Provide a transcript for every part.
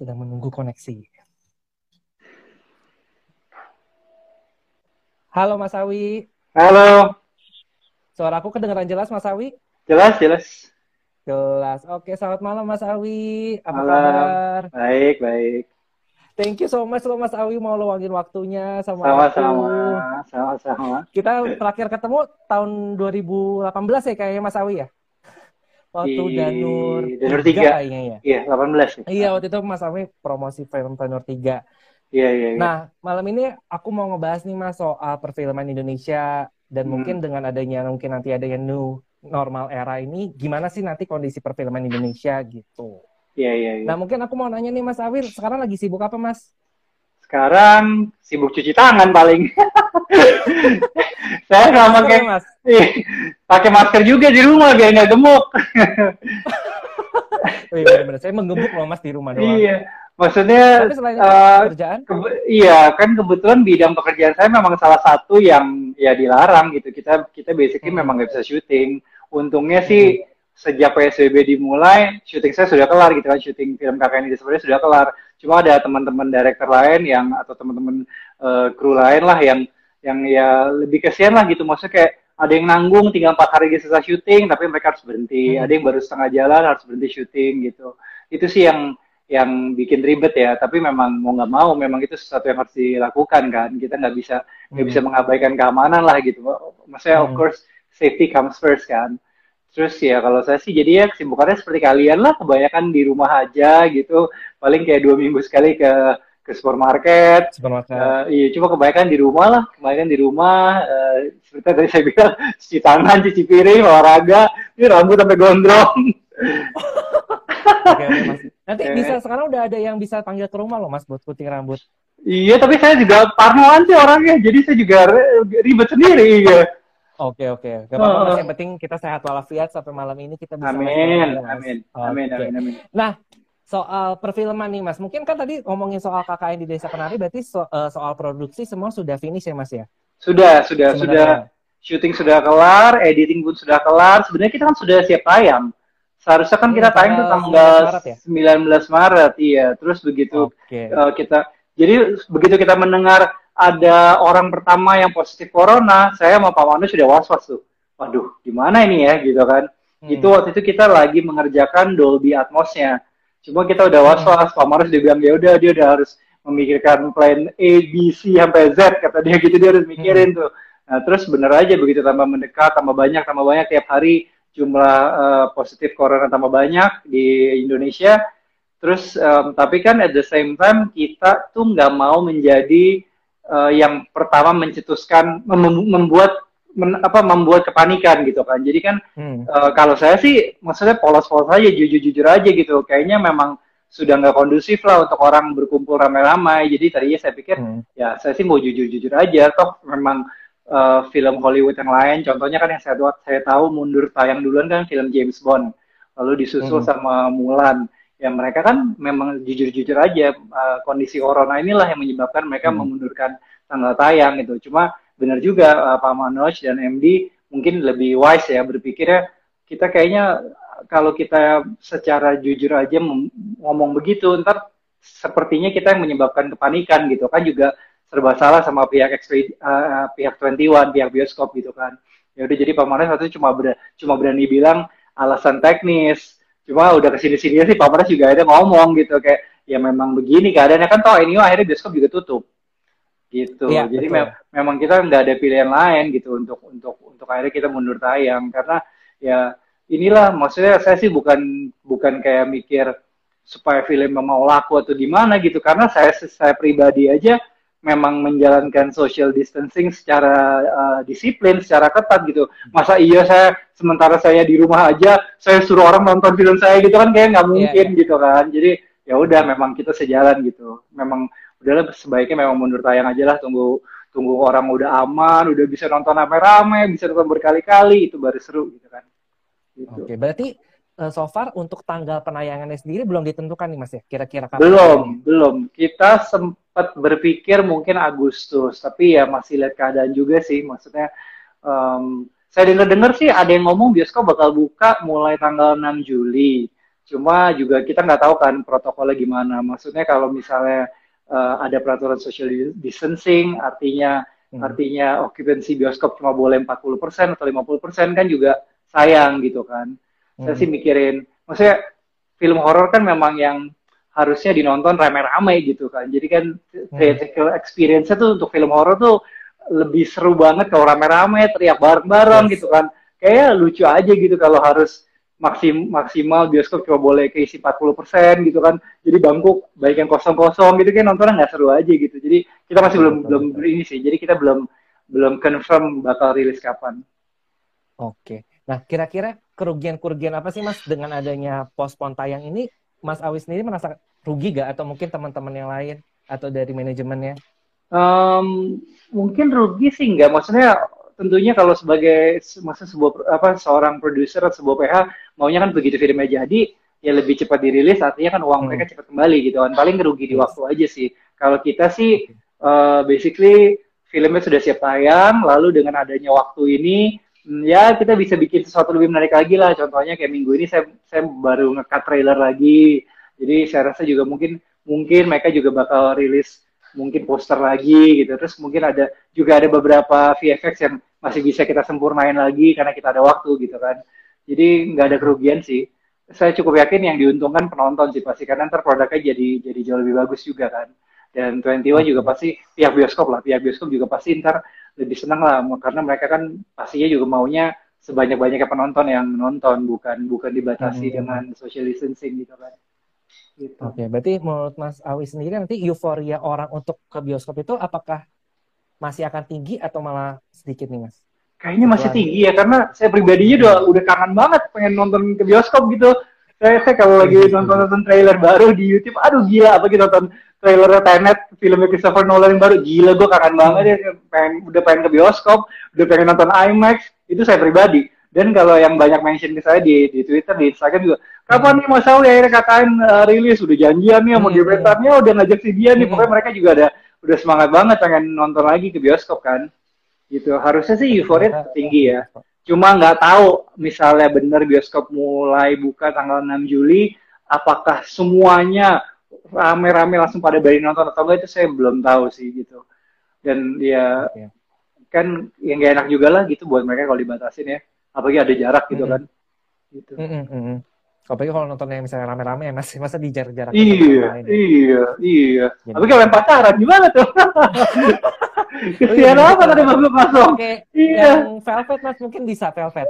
sedang menunggu koneksi. Halo Mas Awi. Halo. Suara aku kedengaran jelas Mas Awi? Jelas, jelas. Jelas. Oke, selamat malam Mas Awi. Apa malam. kabar? Baik, baik. Thank you so much loh Mas Awi mau luangin waktunya sama Sama-sama. aku. Sama-sama. Kita terakhir ketemu tahun 2018 ya kayaknya Mas Awi ya? Waktu Di Danur, Danur 3 3. kayaknya ya. Iya, 18 ya. Iya, waktu itu Mas Awi promosi film Danur 3. Iya, iya, iya. Nah, malam ini aku mau ngebahas nih Mas soal perfilman Indonesia dan Hmm. mungkin dengan adanya mungkin nanti ada yang new normal era ini gimana sih nanti kondisi perfilman Indonesia gitu. Iya, iya, iya. Nah, mungkin aku mau nanya nih Mas Awir, sekarang lagi sibuk apa Mas? Sekarang sibuk cuci tangan paling. Saya nggak pakai Mas. Ih, pakai masker juga di rumah biar nggak gemuk. Wih, bener-bener. Saya menggemuk loh Mas di rumah doang. Iya. Maksudnya Tapi selain Kebe- iya kan kebetulan bidang pekerjaan saya memang salah satu yang ya dilarang gitu kita kita basically Hmm. memang nggak bisa syuting untungnya sih sejak PSBB dimulai syuting saya sudah kelar gitu kan syuting film kakak ini sebenarnya sudah kelar cuma ada teman-teman director lain yang atau teman-teman eh, kru lain lah yang yang ya lebih kesian lah gitu. Maksudnya kayak ada yang nanggung tinggal empat hari selesai syuting tapi mereka harus berhenti. Hmm. ada yang baru setengah jalan harus berhenti syuting gitu. Itu sih yang yang bikin ribet ya. Tapi memang mau nggak mau memang itu sesuatu yang harus dilakukan kan. Kita nggak bisa nggak Hmm. bisa mengabaikan keamanan lah gitu. Maksudnya of Hmm. course safety comes first kan terus ya kalau saya sih jadi ya kesibukannya seperti kalian lah kebanyakan di rumah aja gitu paling kayak dua minggu sekali ke ke supermarket supermarket. Eh, iya cuma kebanyakan di rumah lah kebanyakan di rumah eh, seperti tadi saya bilang cuci tangan cuci piring olahraga ini rambut sampai gondrong Oke, Mas. Nanti Oke. bisa sekarang udah ada yang bisa panggil ke rumah loh Mas buat putih rambut. Iya, tapi saya juga parnoan sih orangnya, jadi saya juga ri- ribet sendiri. Ya. Oke, oke. Gak apa-apa Oh. Yang penting kita sehat walafiat sampai malam ini kita bisa Amin, amin, amin, Oke. amin, amin. Nah, soal perfilman nih Mas, mungkin kan tadi ngomongin soal KKN di Desa Penari, berarti so- eh, soal produksi semua sudah finish ya Mas ya? Sudah, sudah, sudah. Sebenarnya. Syuting sudah kelar, editing pun sudah kelar. Sebenarnya kita kan sudah siap tayang. Seharusnya kan Hmm, kita tayang tuh tanggal tanggal 19 Maret ya? 19 Maret, iya. Terus begitu Oke. eh, kita, jadi begitu kita mendengar ada orang pertama yang positif corona, saya sama Pak Manu sudah was-was tuh. Waduh, gimana ini ya, gitu kan. Hmm. itu waktu itu kita lagi mengerjakan Dolby Atmos-nya. Cuma kita udah Hmm. was-was, Pak Marus dia bilang ya udah dia udah harus memikirkan plan A, B, C sampai Z kata dia gitu dia harus Hmm. mikirin tuh. Nah, terus bener aja begitu tambah mendekat, tambah banyak, tambah banyak tiap hari jumlah eh, positif corona tambah banyak di Indonesia. Terus em, tapi kan at the same time kita tuh nggak mau menjadi eh, yang pertama mencetuskan mem- membuat men- apa membuat kepanikan gitu kan. Jadi kan Hmm. Eh, kalau saya sih maksudnya polos-polos aja jujur-jujur aja gitu kayaknya memang sudah nggak kondusif lah untuk orang berkumpul ramai-ramai jadi tadinya saya pikir Hmm. ya saya sih mau jujur-jujur aja toh memang eh, film Hollywood yang lain contohnya kan yang saya saya tahu mundur tayang duluan kan film James Bond lalu disusul Hmm. sama Mulan ya mereka kan memang jujur-jujur aja eh, kondisi corona inilah yang menyebabkan mereka Hmm. memundurkan tanggal tayang gitu cuma benar juga eh, Pak Manoj dan MD mungkin lebih wise ya berpikirnya kita kayaknya kalau kita secara jujur aja ngomong begitu ntar sepertinya kita yang menyebabkan kepanikan gitu kan juga serba salah sama pihak XP, eh, pihak 21 pihak bioskop gitu kan ya udah jadi Pak waktu itu cuma ber- cuma berani bilang alasan teknis cuma udah ke sini sini sih Pak Manes juga ada ngomong gitu kayak ya memang begini keadaannya. Kan toh ini akhirnya bioskop juga tutup. Gitu. Iya, jadi betul. mem- memang kita nggak ada pilihan lain gitu untuk untuk untuk akhirnya kita mundur tayang. Karena ya inilah maksudnya saya sih bukan bukan kayak mikir supaya film mau laku atau gimana gitu. Karena saya saya pribadi aja memang menjalankan social distancing secara uh, disiplin secara ketat gitu masa iya saya sementara saya di rumah aja saya suruh orang nonton film saya gitu kan kayak nggak mungkin iya. gitu kan jadi ya udah memang kita sejalan gitu memang udahlah sebaiknya memang mundur tayang aja lah tunggu tunggu orang udah aman udah bisa nonton rame-rame bisa nonton berkali-kali itu baru seru gitu kan gitu. Oke, berarti eh, so far untuk tanggal penayangannya sendiri belum ditentukan nih Mas ya? Kira-kira kapan? belum belum kita sempat berpikir mungkin Agustus tapi ya masih lihat keadaan juga sih maksudnya em, saya dengar dengar sih ada yang ngomong bioskop bakal buka mulai tanggal 6 Juli Cuma juga kita nggak tahu kan protokolnya gimana. Maksudnya kalau misalnya uh, ada peraturan social distancing, artinya hmm. artinya occupancy bioskop cuma boleh 40% atau 50% kan juga sayang gitu kan. Hmm. Saya sih mikirin, maksudnya film horor kan memang yang harusnya dinonton rame-rame gitu kan. Jadi kan hmm. theatrical experience-nya tuh untuk film horor tuh lebih seru banget kalau rame-rame, teriak bareng-bareng yes. gitu kan. Kayak lucu aja gitu kalau harus maksim, maksimal bioskop cuma boleh keisi 40% gitu kan. Jadi bangku baik yang kosong-kosong gitu kan nontonnya nggak seru aja gitu. Jadi kita masih belum belum ini sih. Jadi kita belum belum confirm bakal rilis kapan. Oke. Nah, kira-kira kerugian-kerugian apa sih Mas dengan adanya postpone tayang ini? Mas Awi sendiri merasa rugi gak atau mungkin teman-teman yang lain atau dari manajemennya? Um, mungkin rugi sih enggak. Maksudnya tentunya kalau sebagai masa sebuah apa seorang produser atau sebuah PH maunya kan begitu filmnya jadi ya lebih cepat dirilis artinya kan uang hmm. mereka cepat kembali gitu kan paling rugi di waktu aja sih kalau kita sih uh, basically filmnya sudah siap tayang lalu dengan adanya waktu ini ya kita bisa bikin sesuatu lebih menarik lagi lah. Contohnya kayak minggu ini saya saya baru ngekat trailer lagi. Jadi saya rasa juga mungkin mungkin mereka juga bakal rilis mungkin poster lagi gitu. Terus mungkin ada juga ada beberapa VFX yang masih bisa kita sempurnain lagi karena kita ada waktu gitu kan. Jadi nggak ada kerugian sih. Saya cukup yakin yang diuntungkan penonton sih pasti karena ntar produknya jadi jadi jauh lebih bagus juga kan. Dan Twenty One juga pasti pihak bioskop lah pihak bioskop juga pasti ntar lebih senang lah karena mereka kan pastinya juga maunya sebanyak-banyaknya penonton yang nonton bukan bukan dibatasi hmm. dengan social distancing gitu kan Gitu. Oke, berarti menurut Mas Awi sendiri nanti euforia orang untuk ke bioskop itu apakah masih akan tinggi atau malah sedikit nih Mas? Kayaknya masih tinggi ya karena saya pribadinya udah udah kangen banget pengen nonton ke bioskop gitu. Saya, saya kalau lagi iya, nonton nonton trailer baru di YouTube, aduh gila apa gitu nonton trailer Tenet filmnya Christopher Nolan yang baru gila gue kangen banget ya pengen udah pengen ke bioskop, udah pengen nonton IMAX itu saya pribadi dan kalau yang banyak mention ke saya di, di Twitter, di Instagram juga, kapan nih Mas Sawi akhirnya katain uh, rilis, udah janjian nih mau hmm. gebetannya, udah ngajak si dia nih, hmm. pokoknya mereka juga ada udah semangat banget pengen nonton lagi ke bioskop kan. Gitu. Harusnya sih euforia tinggi ya. Cuma nggak tahu misalnya bener bioskop mulai buka tanggal 6 Juli, apakah semuanya rame-rame langsung pada balik nonton atau enggak itu saya belum tahu sih gitu. Dan ya okay. kan yang gak enak juga lah gitu buat mereka kalau dibatasin ya apalagi ada jarak gitu kan gitu mm -hmm. apalagi kalau nontonnya misalnya rame-rame ya masih masa di jarak-jarak iya iya iya iya tapi kalau yang pacaran gimana tuh Kesian oh, iya, apa tadi baru masuk? Oke, iya. yang velvet mas mungkin bisa velvet.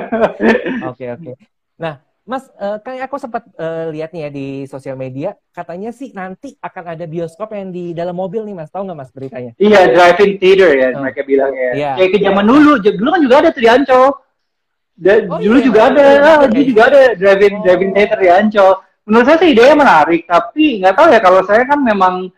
Oke oke. Nah, Mas, uh, kayak aku sempat uh, lihat nih ya di sosial media, katanya sih nanti akan ada bioskop yang di dalam mobil nih, Mas. Tahu nggak, Mas, beritanya? Iya, driving theater ya, oh. mereka bilang ya. Yeah. Kayak ke zaman yeah. dulu, dulu kan juga ada tuh di Ancol. Da, oh, dulu iya, juga ada, iya, ah, dulu juga ada driving oh. driving theater di Ancol. Menurut saya sih idenya menarik, tapi nggak tahu ya kalau saya kan memang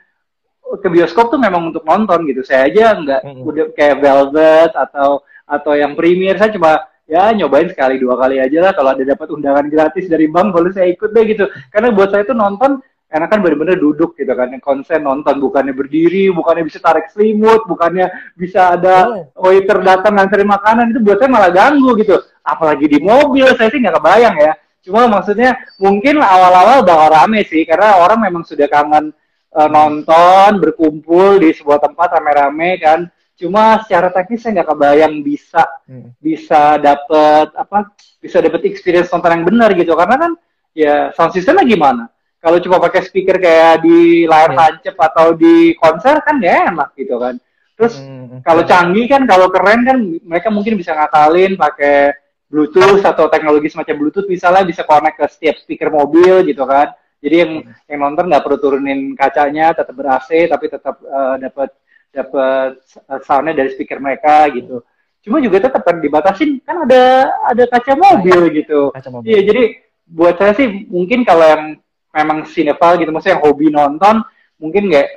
ke bioskop tuh memang untuk nonton gitu. Saya aja nggak mm -hmm. udah kayak Velvet atau atau yang premier saya cuma ya nyobain sekali dua kali aja lah. Kalau ada dapat undangan gratis dari bank boleh saya ikut deh gitu. Karena buat saya itu nonton karena kan bener-bener duduk gitu kan. Konsen nonton bukannya berdiri bukannya bisa tarik selimut bukannya bisa ada oh. waiter datang nganterin makanan itu buat saya malah ganggu gitu. Apalagi di mobil saya sih nggak kebayang ya. Cuma maksudnya mungkin awal-awal bakal rame sih karena orang memang sudah kangen uh, nonton berkumpul di sebuah tempat rame-rame kan cuma secara teknis saya nggak kebayang bisa hmm. bisa dapet apa bisa dapet experience nonton yang benar gitu karena kan ya sound systemnya gimana kalau cuma pakai speaker kayak di layar tancap atau di konser kan ya enak gitu kan terus hmm. hmm, hmm. kalau canggih kan kalau keren kan mereka mungkin bisa ngakalin pakai Bluetooth atau teknologi semacam Bluetooth misalnya bisa connect ke setiap speaker mobil gitu kan jadi yang hmm. yang nonton nggak perlu turunin kacanya tetap ber AC tapi tetap uh, dapat dapat soundnya dari speaker mereka gitu. Cuma juga tetap kan dibatasin kan ada ada kaca mobil gitu. Kaca mobil. Iya jadi buat saya sih mungkin kalau yang memang sinetron gitu, maksudnya yang hobi nonton mungkin nggak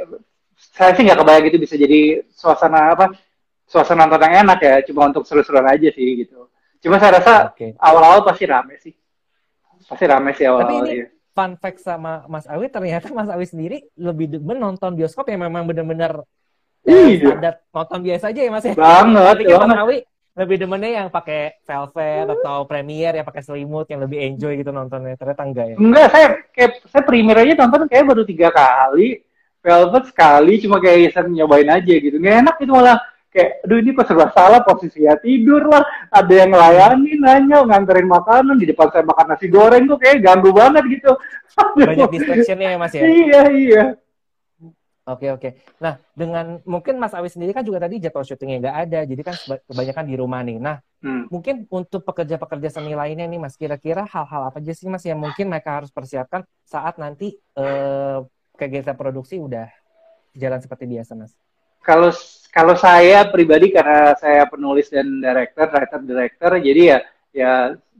saya sih nggak kebayang gitu bisa jadi suasana apa suasana nonton yang enak ya cuma untuk seru-seruan aja sih gitu. Cuma saya rasa awal-awal okay. pasti rame sih. Pasti rame sih awal-awal. Tapi ini fun fact sama Mas Awi ternyata Mas Awi sendiri lebih demen nonton bioskop yang memang benar-benar iya. standar nonton biasa aja ya mas ya? Banget Tapi kan Mas Awi lebih demennya yang pakai velvet atau premier yang pakai selimut yang lebih enjoy gitu nontonnya. Ternyata enggak ya? Enggak saya kayak saya premier aja nonton kayak baru tiga kali. Velvet sekali cuma kayak iseng nyobain aja gitu. Nggak enak itu malah. Kayak aduh ini kok serba salah posisi ya tidur lah. Ada yang layani nanya nganterin makanan di depan saya makan nasi goreng tuh kayak ganggu banget gitu. Banyak distractionnya ya mas ya? Iya iya Oke oke. Nah dengan mungkin Mas Awi sendiri kan juga tadi jadwal syutingnya nggak ada, jadi kan kebanyakan di rumah nih. Nah hmm. mungkin untuk pekerja-pekerja seni lainnya nih Mas, kira-kira hal-hal apa aja sih Mas yang mungkin mereka harus persiapkan saat nanti eh, kegiatan produksi udah jalan seperti biasa Mas? Kalau kalau saya pribadi karena saya penulis dan director, writer director, jadi ya ya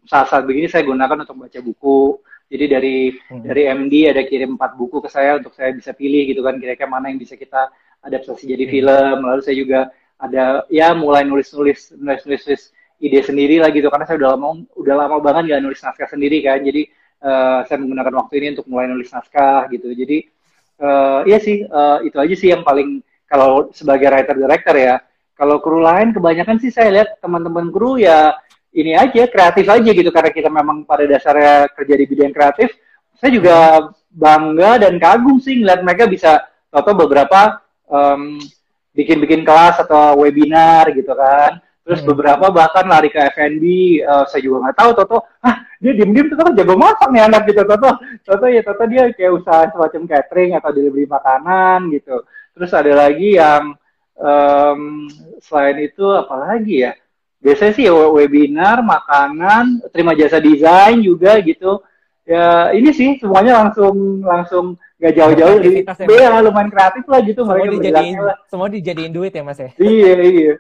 saat-saat begini saya gunakan untuk baca buku jadi dari hmm. dari MD ada kirim empat buku ke saya untuk saya bisa pilih gitu kan kira-kira mana yang bisa kita adaptasi jadi hmm. film. Lalu saya juga ada ya mulai nulis-nulis nulis-nulis ide sendiri lah gitu karena saya udah lama udah lama banget gak nulis naskah sendiri kan. Jadi uh, saya menggunakan waktu ini untuk mulai nulis naskah gitu. Jadi uh, iya sih uh, itu aja sih yang paling kalau sebagai writer director ya. Kalau kru lain kebanyakan sih saya lihat teman-teman kru ya ini aja kreatif aja gitu karena kita memang pada dasarnya kerja di bidang kreatif. Saya juga bangga dan kagum sih ngeliat mereka bisa toto beberapa um, bikin-bikin kelas atau webinar gitu kan. Terus hmm. beberapa bahkan lari ke FNB uh, saya juga nggak tahu Toto ah dia diem-diem Toto kan jago masak nih anak gitu Toto Toto ya Toto dia kayak usaha semacam catering atau delivery makanan gitu. Terus ada lagi yang um, selain itu apalagi ya biasanya sih webinar, makanan, terima jasa desain juga gitu. Ya ini sih semuanya langsung langsung gak jauh-jauh dari ya, lumayan kreatif lah gitu semua dijadiin semua dijadiin duit ya mas ya? Iya iya.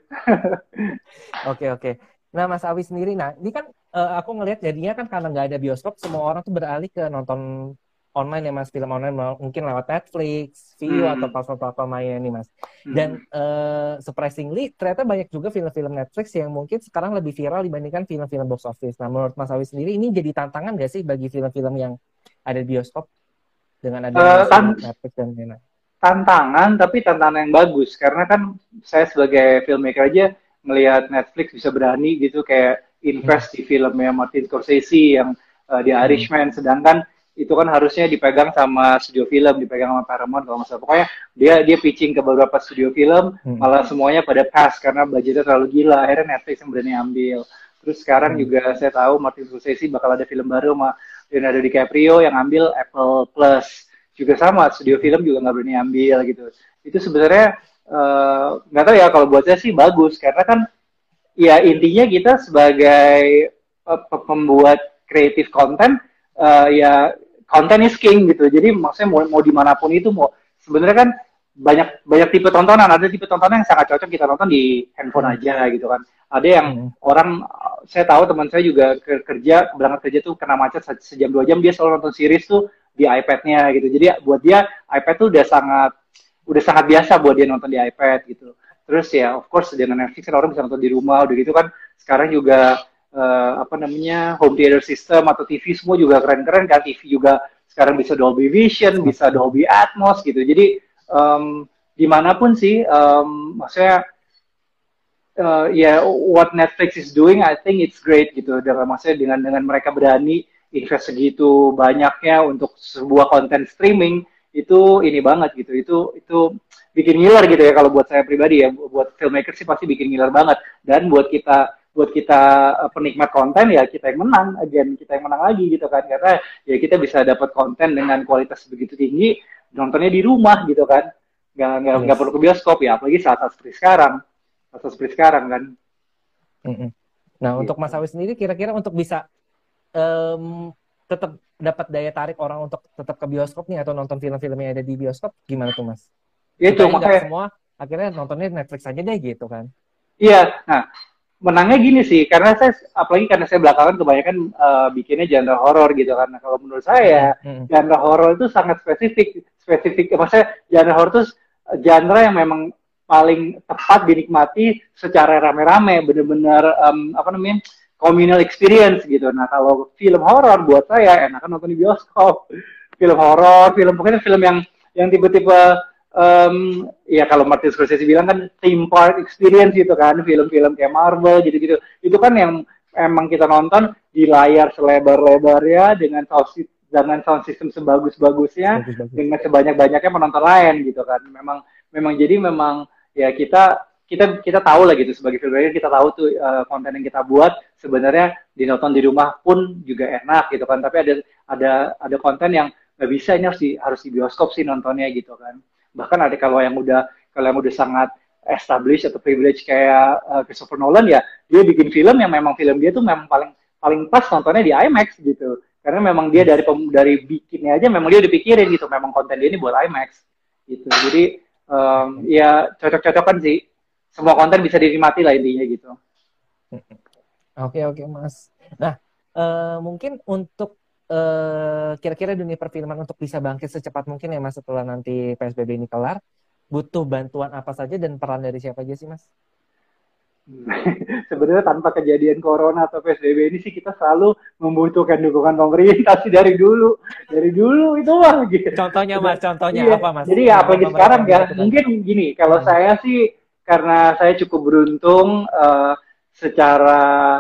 Oke oke. Nah mas Awi sendiri nah ini kan uh, aku ngelihat jadinya kan karena nggak ada bioskop semua orang tuh beralih ke nonton online ya mas film online mungkin lewat Netflix, View hmm. atau platform-platform lainnya nih mas. Hmm. Dan uh, surprisingly ternyata banyak juga film-film Netflix yang mungkin sekarang lebih viral dibandingkan film-film box office. Nah menurut Mas Awi sendiri ini jadi tantangan gak sih bagi film-film yang ada di bioskop dengan ada uh, tan Netflix dan lain-lain? Tantangan tapi tantangan yang bagus karena kan saya sebagai filmmaker aja melihat Netflix bisa berani gitu kayak invest hmm. di filmnya Martin Scorsese yang uh, di hmm. Irishman, hmm. sedangkan itu kan harusnya dipegang sama studio film, dipegang sama Paramount kalau nggak salah. Pokoknya dia dia pitching ke beberapa studio film, hmm. malah semuanya pada pass karena budgetnya terlalu gila. Akhirnya Netflix yang berani ambil. Terus sekarang hmm. juga saya tahu Martin Scorsese bakal ada film baru sama Leonardo DiCaprio yang ambil Apple Plus. Juga sama, studio film juga nggak berani ambil gitu. Itu sebenarnya eh, nggak uh, tahu ya kalau buat saya sih bagus karena kan ya intinya kita sebagai uh, pembuat kreatif konten uh, ya konten is king gitu. Jadi maksudnya mau, mau di mana pun itu mau sebenarnya kan banyak banyak tipe tontonan. Ada tipe tontonan yang sangat cocok kita nonton di handphone hmm. aja gitu kan. Ada yang hmm. orang saya tahu teman saya juga kerja berangkat kerja tuh kena macet sejam dua jam dia selalu nonton series tuh di iPad-nya gitu. Jadi buat dia iPad tuh udah sangat udah sangat biasa buat dia nonton di iPad gitu. Terus ya of course dengan Netflix kan orang bisa nonton di rumah udah gitu kan. Sekarang juga uh, apa namanya home theater system atau TV semua juga keren-keren kan. TV juga sekarang bisa Dolby Vision bisa Dolby Atmos gitu. Jadi um, di mana pun sih um, maksudnya uh, ya yeah, what Netflix is doing I think it's great gitu. Dengan maksudnya dengan dengan mereka berani invest segitu banyaknya untuk sebuah konten streaming itu ini banget gitu. Itu itu bikin ngiler gitu ya kalau buat saya pribadi ya. Buat filmmaker sih pasti bikin ngiler banget. Dan buat kita buat kita uh, penikmat konten ya kita yang menang, again kita yang menang lagi gitu kan karena ya kita bisa dapat konten dengan kualitas begitu tinggi nontonnya di rumah gitu kan nggak nggak yes. nggak perlu ke bioskop ya apalagi saat saat seperti sekarang saat seperti sekarang kan. Nah gitu. untuk Mas Awi sendiri kira-kira untuk bisa um, tetap dapat daya tarik orang untuk tetap ke bioskop nih atau nonton film-film yang ada di bioskop gimana tuh Mas? Ya itu makanya semua akhirnya nontonnya Netflix aja deh gitu kan. Iya, nah menangnya gini sih karena saya apalagi karena saya belakangan kebanyakan uh, bikinnya genre horor gitu karena kalau menurut saya hmm. genre horor itu sangat spesifik spesifik maksudnya genre horor itu genre yang memang paling tepat dinikmati secara rame-rame bener-bener um, apa namanya communal experience gitu nah kalau film horor buat saya enakan nonton di bioskop film horor film pokoknya film yang yang tipe-tipe um, ya kalau Martin Scorsese bilang kan theme park experience gitu kan, film-film kayak Marvel gitu-gitu. Itu kan yang emang kita nonton di layar selebar-lebarnya dengan sound dengan sound system sebagus-bagusnya dengan sebanyak-banyaknya penonton lain gitu kan. Memang memang jadi memang ya kita kita kita tahu lah gitu sebagai filmmaker kita tahu tuh uh, konten yang kita buat sebenarnya dinonton di rumah pun juga enak gitu kan. Tapi ada ada ada konten yang nggak bisa ini harus di harus di bioskop sih nontonnya gitu kan bahkan ada kalau yang udah kalau yang udah sangat established atau privilege kayak uh, Christopher Nolan ya dia bikin film yang memang film dia tuh memang paling paling pas nontonnya di IMAX gitu. Karena memang dia dari dari bikinnya aja memang dia udah pikirin gitu memang konten dia ini buat IMAX gitu. Jadi um, ya cocok-cocokan sih. Semua konten bisa dinikmati lah intinya gitu. Oke oke mas. Nah uh, mungkin untuk Eh, kira-kira dunia perfilman untuk bisa bangkit secepat mungkin ya mas setelah nanti PSBB ini kelar butuh bantuan apa saja dan peran dari siapa aja sih mas? Sebenarnya tanpa kejadian corona atau PSBB ini sih kita selalu membutuhkan dukungan pemerintah sih dari dulu, dari dulu itu mah gitu. Contohnya mas, contohnya iya. apa mas? Jadi ya apalagi sekarang ya, mungkin gini, kalau hmm. saya sih karena saya cukup beruntung uh, secara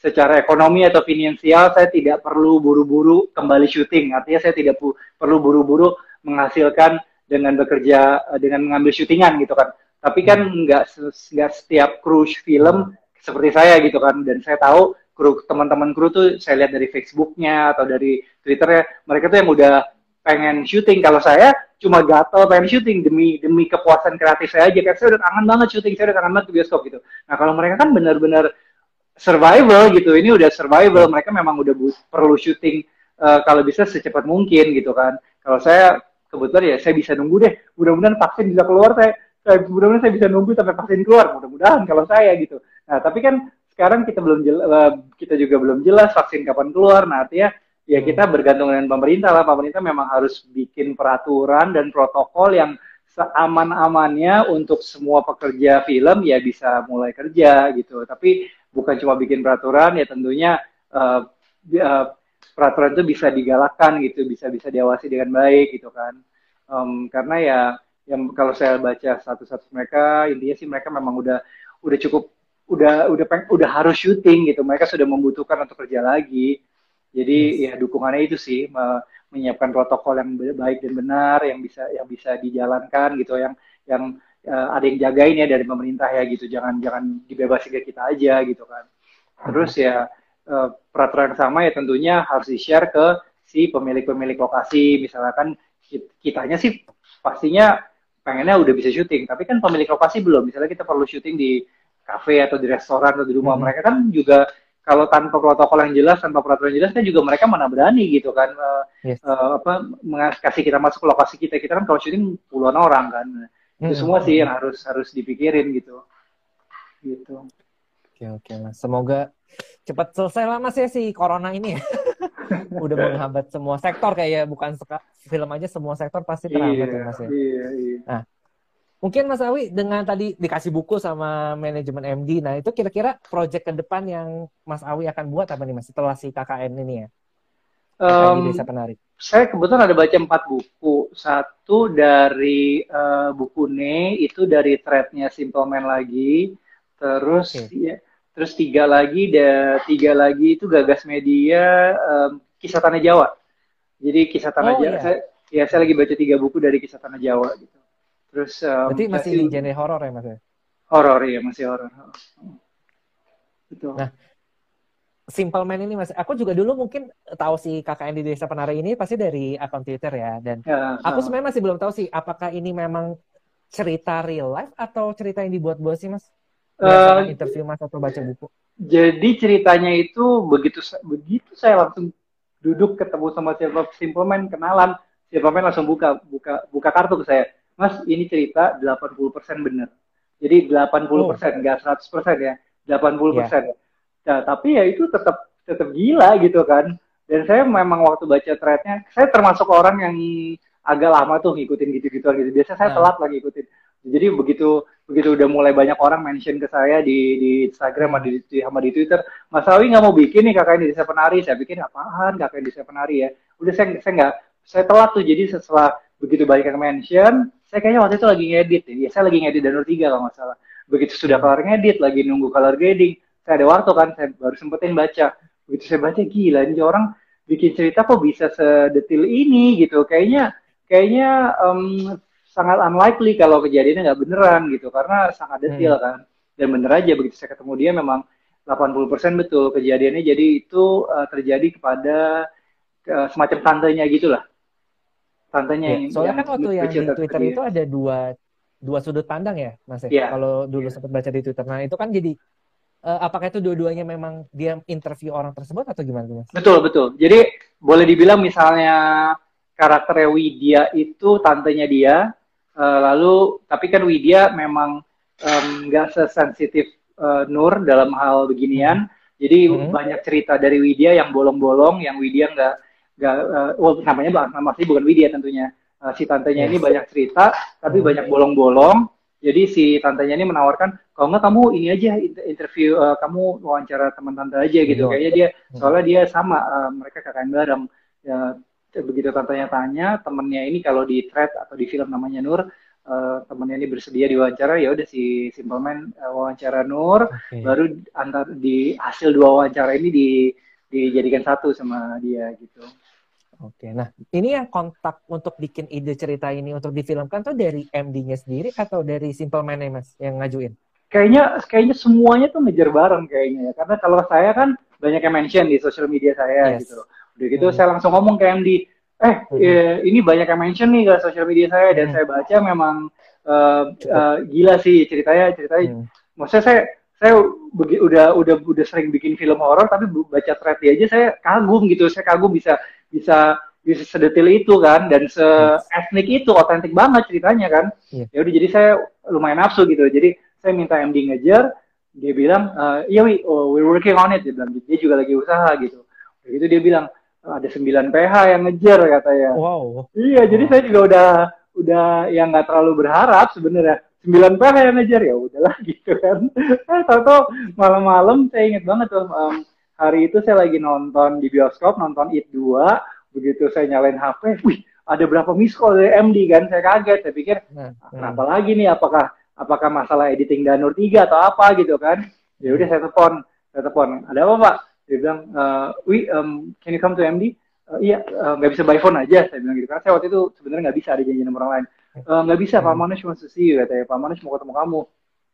secara ekonomi atau finansial saya tidak perlu buru-buru kembali syuting. Artinya saya tidak perlu buru-buru menghasilkan dengan bekerja eh, dengan mengambil syutingan gitu kan. Tapi kan hmm. nggak nggak setiap kru film seperti saya gitu kan. Dan saya tahu kru teman-teman kru tuh saya lihat dari Facebooknya atau dari Twitternya mereka tuh yang udah pengen syuting. Kalau saya cuma gatel pengen syuting demi demi kepuasan kreatif saya aja. Kayak saya udah kangen banget syuting, saya udah kangen banget ke bioskop gitu. Nah kalau mereka kan benar-benar survival gitu. Ini udah survival. Mereka memang udah perlu syuting uh, kalau bisa secepat mungkin gitu kan. Kalau saya kebetulan ya saya bisa nunggu deh. Mudah-mudahan vaksin bisa keluar. Saya, saya mudah-mudahan saya bisa nunggu sampai vaksin keluar. Mudah-mudahan kalau saya gitu. Nah tapi kan sekarang kita belum jelas, uh, kita juga belum jelas vaksin kapan keluar. Nah artinya ya hmm. kita bergantung dengan pemerintah lah. Pemerintah memang harus bikin peraturan dan protokol yang seaman-amannya untuk semua pekerja film ya bisa mulai kerja gitu. Tapi bukan cuma bikin peraturan ya tentunya uh, uh, peraturan itu bisa digalakkan gitu bisa bisa diawasi dengan baik gitu kan. Um, karena ya yang kalau saya baca satu-satu mereka intinya sih mereka memang udah udah cukup udah udah peng, udah harus syuting gitu. Mereka sudah membutuhkan untuk kerja lagi. Jadi yes. ya dukungannya itu sih me, menyiapkan protokol yang baik dan benar yang bisa yang bisa dijalankan gitu yang yang uh, ada yang jagain ya dari pemerintah ya gitu. Jangan jangan dibebasin ke kita aja gitu kan. Terus ya uh, peraturan yang sama ya tentunya harus di share ke si pemilik-pemilik lokasi. Misalkan kitanya sih pastinya pengennya udah bisa syuting. Tapi kan pemilik lokasi belum. Misalnya kita perlu syuting di kafe atau di restoran atau di rumah hmm. mereka kan juga kalau tanpa protokol yang jelas tanpa peraturan yang jelas kan juga mereka mana berani gitu kan uh, yes. uh, apa kasih kita masuk ke lokasi kita. Kita kan kalau syuting puluhan orang kan itu hmm. semua sih yang harus harus dipikirin gitu gitu oke oke mas semoga cepat selesai lah mas ya si corona ini ya udah menghambat semua sektor kayak ya, bukan film aja semua sektor pasti terhambat iya, ya mas ya iya, iya. nah mungkin mas Awi dengan tadi dikasih buku sama manajemen MD nah itu kira-kira project ke depan yang mas Awi akan buat apa nih mas setelah si KKN ini ya um, Desa Penari? Saya kebetulan ada baca empat buku. Satu dari uh, buku Ne itu dari threadnya Simple Man lagi. Terus okay. ya, terus tiga lagi, da, tiga lagi itu Gagas Media um, Kisah Tanah Jawa. Jadi Kisah Tanah oh, Jawa. Iya. Saya, ya saya lagi baca tiga buku dari Kisah Tanah Jawa gitu. Terus um, Berarti masih di genre horor ya Mas ya? Horor ya, masih horor. Betul. Nah, Simple Man ini mas, aku juga dulu mungkin tahu si KKN di Desa Penari ini pasti dari akun Twitter ya. Dan ya, aku sebenarnya masih belum tahu sih apakah ini memang cerita real life atau cerita yang dibuat-buat sih mas? Uh, interview mas atau baca buku? Jadi ceritanya itu begitu begitu saya langsung duduk ketemu sama siapa Simple Man kenalan, Simple Man langsung buka buka buka kartu ke saya. Mas, ini cerita 80% benar. Jadi 80% oh. enggak 100% ya. 80% persen. Yeah. Nah, tapi ya itu tetap tetap gila gitu kan. Dan saya memang waktu baca threadnya, saya termasuk orang yang agak lama tuh ngikutin gitu-gitu gitu. Biasa saya nah. telat lagi ngikutin. Jadi begitu begitu udah mulai banyak orang mention ke saya di di Instagram sama di, di, sama di Twitter, Mas Awi nggak mau bikin nih kakak di desa penari. Saya pikir apaan kakak di desa penari ya. Udah saya saya nggak saya telat tuh. Jadi setelah begitu banyak yang mention, saya kayaknya waktu itu lagi ngedit ya saya lagi ngedit Danur 3 kalau nggak salah begitu sudah kelar ngedit lagi nunggu color grading ada waktu kan saya baru sempetin baca. Begitu saya baca gila ini orang bikin cerita kok bisa sedetil ini gitu. Kayaknya kayaknya um, sangat unlikely kalau kejadiannya nggak beneran gitu karena sangat detail hmm. kan. Dan bener aja begitu saya ketemu dia memang 80% betul kejadiannya. Jadi itu uh, terjadi kepada uh, semacam tantenya gitulah. Tantenya ya, yang soalnya kan waktu yang di Twitter itu ada dua dua sudut pandang ya mas ya, ya. kalau dulu ya. sempat baca di Twitter. Nah itu kan jadi uh, apakah itu dua-duanya memang dia interview orang tersebut atau gimana mas? Betul betul. Jadi boleh dibilang misalnya karakter Widya itu tantenya dia, uh, lalu tapi kan Widya memang nggak um, sesensitif uh, Nur dalam hal beginian. Hmm. Jadi hmm. banyak cerita dari Widya yang bolong-bolong, yang Widya nggak nggak, uh, oh namanya nama sih bukan Widya tentunya. Uh, si tantenya yes. ini banyak cerita, tapi hmm. banyak bolong-bolong jadi si tantenya ini menawarkan, kalau nggak kamu ini aja interview, uh, kamu wawancara teman tante aja gitu. Hmm. Kayaknya dia, hmm. soalnya dia sama, uh, mereka kakak bareng. Ya, begitu tantenya tanya, temennya ini kalau di thread atau di film namanya Nur, uh, temennya ini bersedia diwawancara, ya udah si Simpleman uh, wawancara Nur, okay. baru antar di hasil dua wawancara ini di dijadikan satu sama dia gitu. Oke, nah ini yang kontak untuk bikin ide cerita ini untuk difilmkan tuh dari MD-nya sendiri atau dari Simple Man mas yang ngajuin? Kayaknya kayaknya semuanya tuh ngejar bareng kayaknya ya. Karena kalau saya kan banyak yang mention di sosial media saya yes. gitu. Udah gitu hmm. saya langsung ngomong ke MD, eh hmm. ya, ini banyak yang mention nih ke sosial media saya dan hmm. saya baca memang uh, uh, gila sih ceritanya ceritanya. Hmm. Maksudnya saya saya udah udah udah sering bikin film horor tapi baca thread aja saya kagum gitu. Saya kagum bisa bisa bisa sedetil itu kan dan se etnik itu otentik banget ceritanya kan. Yeah. ya udah jadi saya lumayan nafsu gitu. Jadi saya minta MD ngejar dia bilang e, iya wi oh, we're working on it. Dia bilang dia juga lagi usaha gitu. Itu dia bilang ada 9 PH yang ngejar katanya. Wow. Iya jadi saya juga udah udah yang nggak terlalu berharap sebenarnya 9 PH yang ngejar ya udahlah gitu kan. Eh tau malam-malam saya inget banget tuh um, hari itu saya lagi nonton di bioskop nonton It 2 begitu saya nyalain HP wih ada berapa miss call dari MD kan? Saya kaget saya pikir nah, ah, kenapa nah. lagi nih? Apakah apakah masalah editing Danur 3 atau apa? gitu kan. Ya udah saya telepon saya telepon ada apa pak? Dia bilang uh, wi um, can you come to MD uh, eh, iya eh, nggak uh, bisa by phone aja saya bilang gitu karena saya waktu itu sebenarnya nggak bisa ada janji nomor orang lain nggak uh, bisa Pak hmm. Manus cuma you katanya. Pak Manus mau ketemu kamu.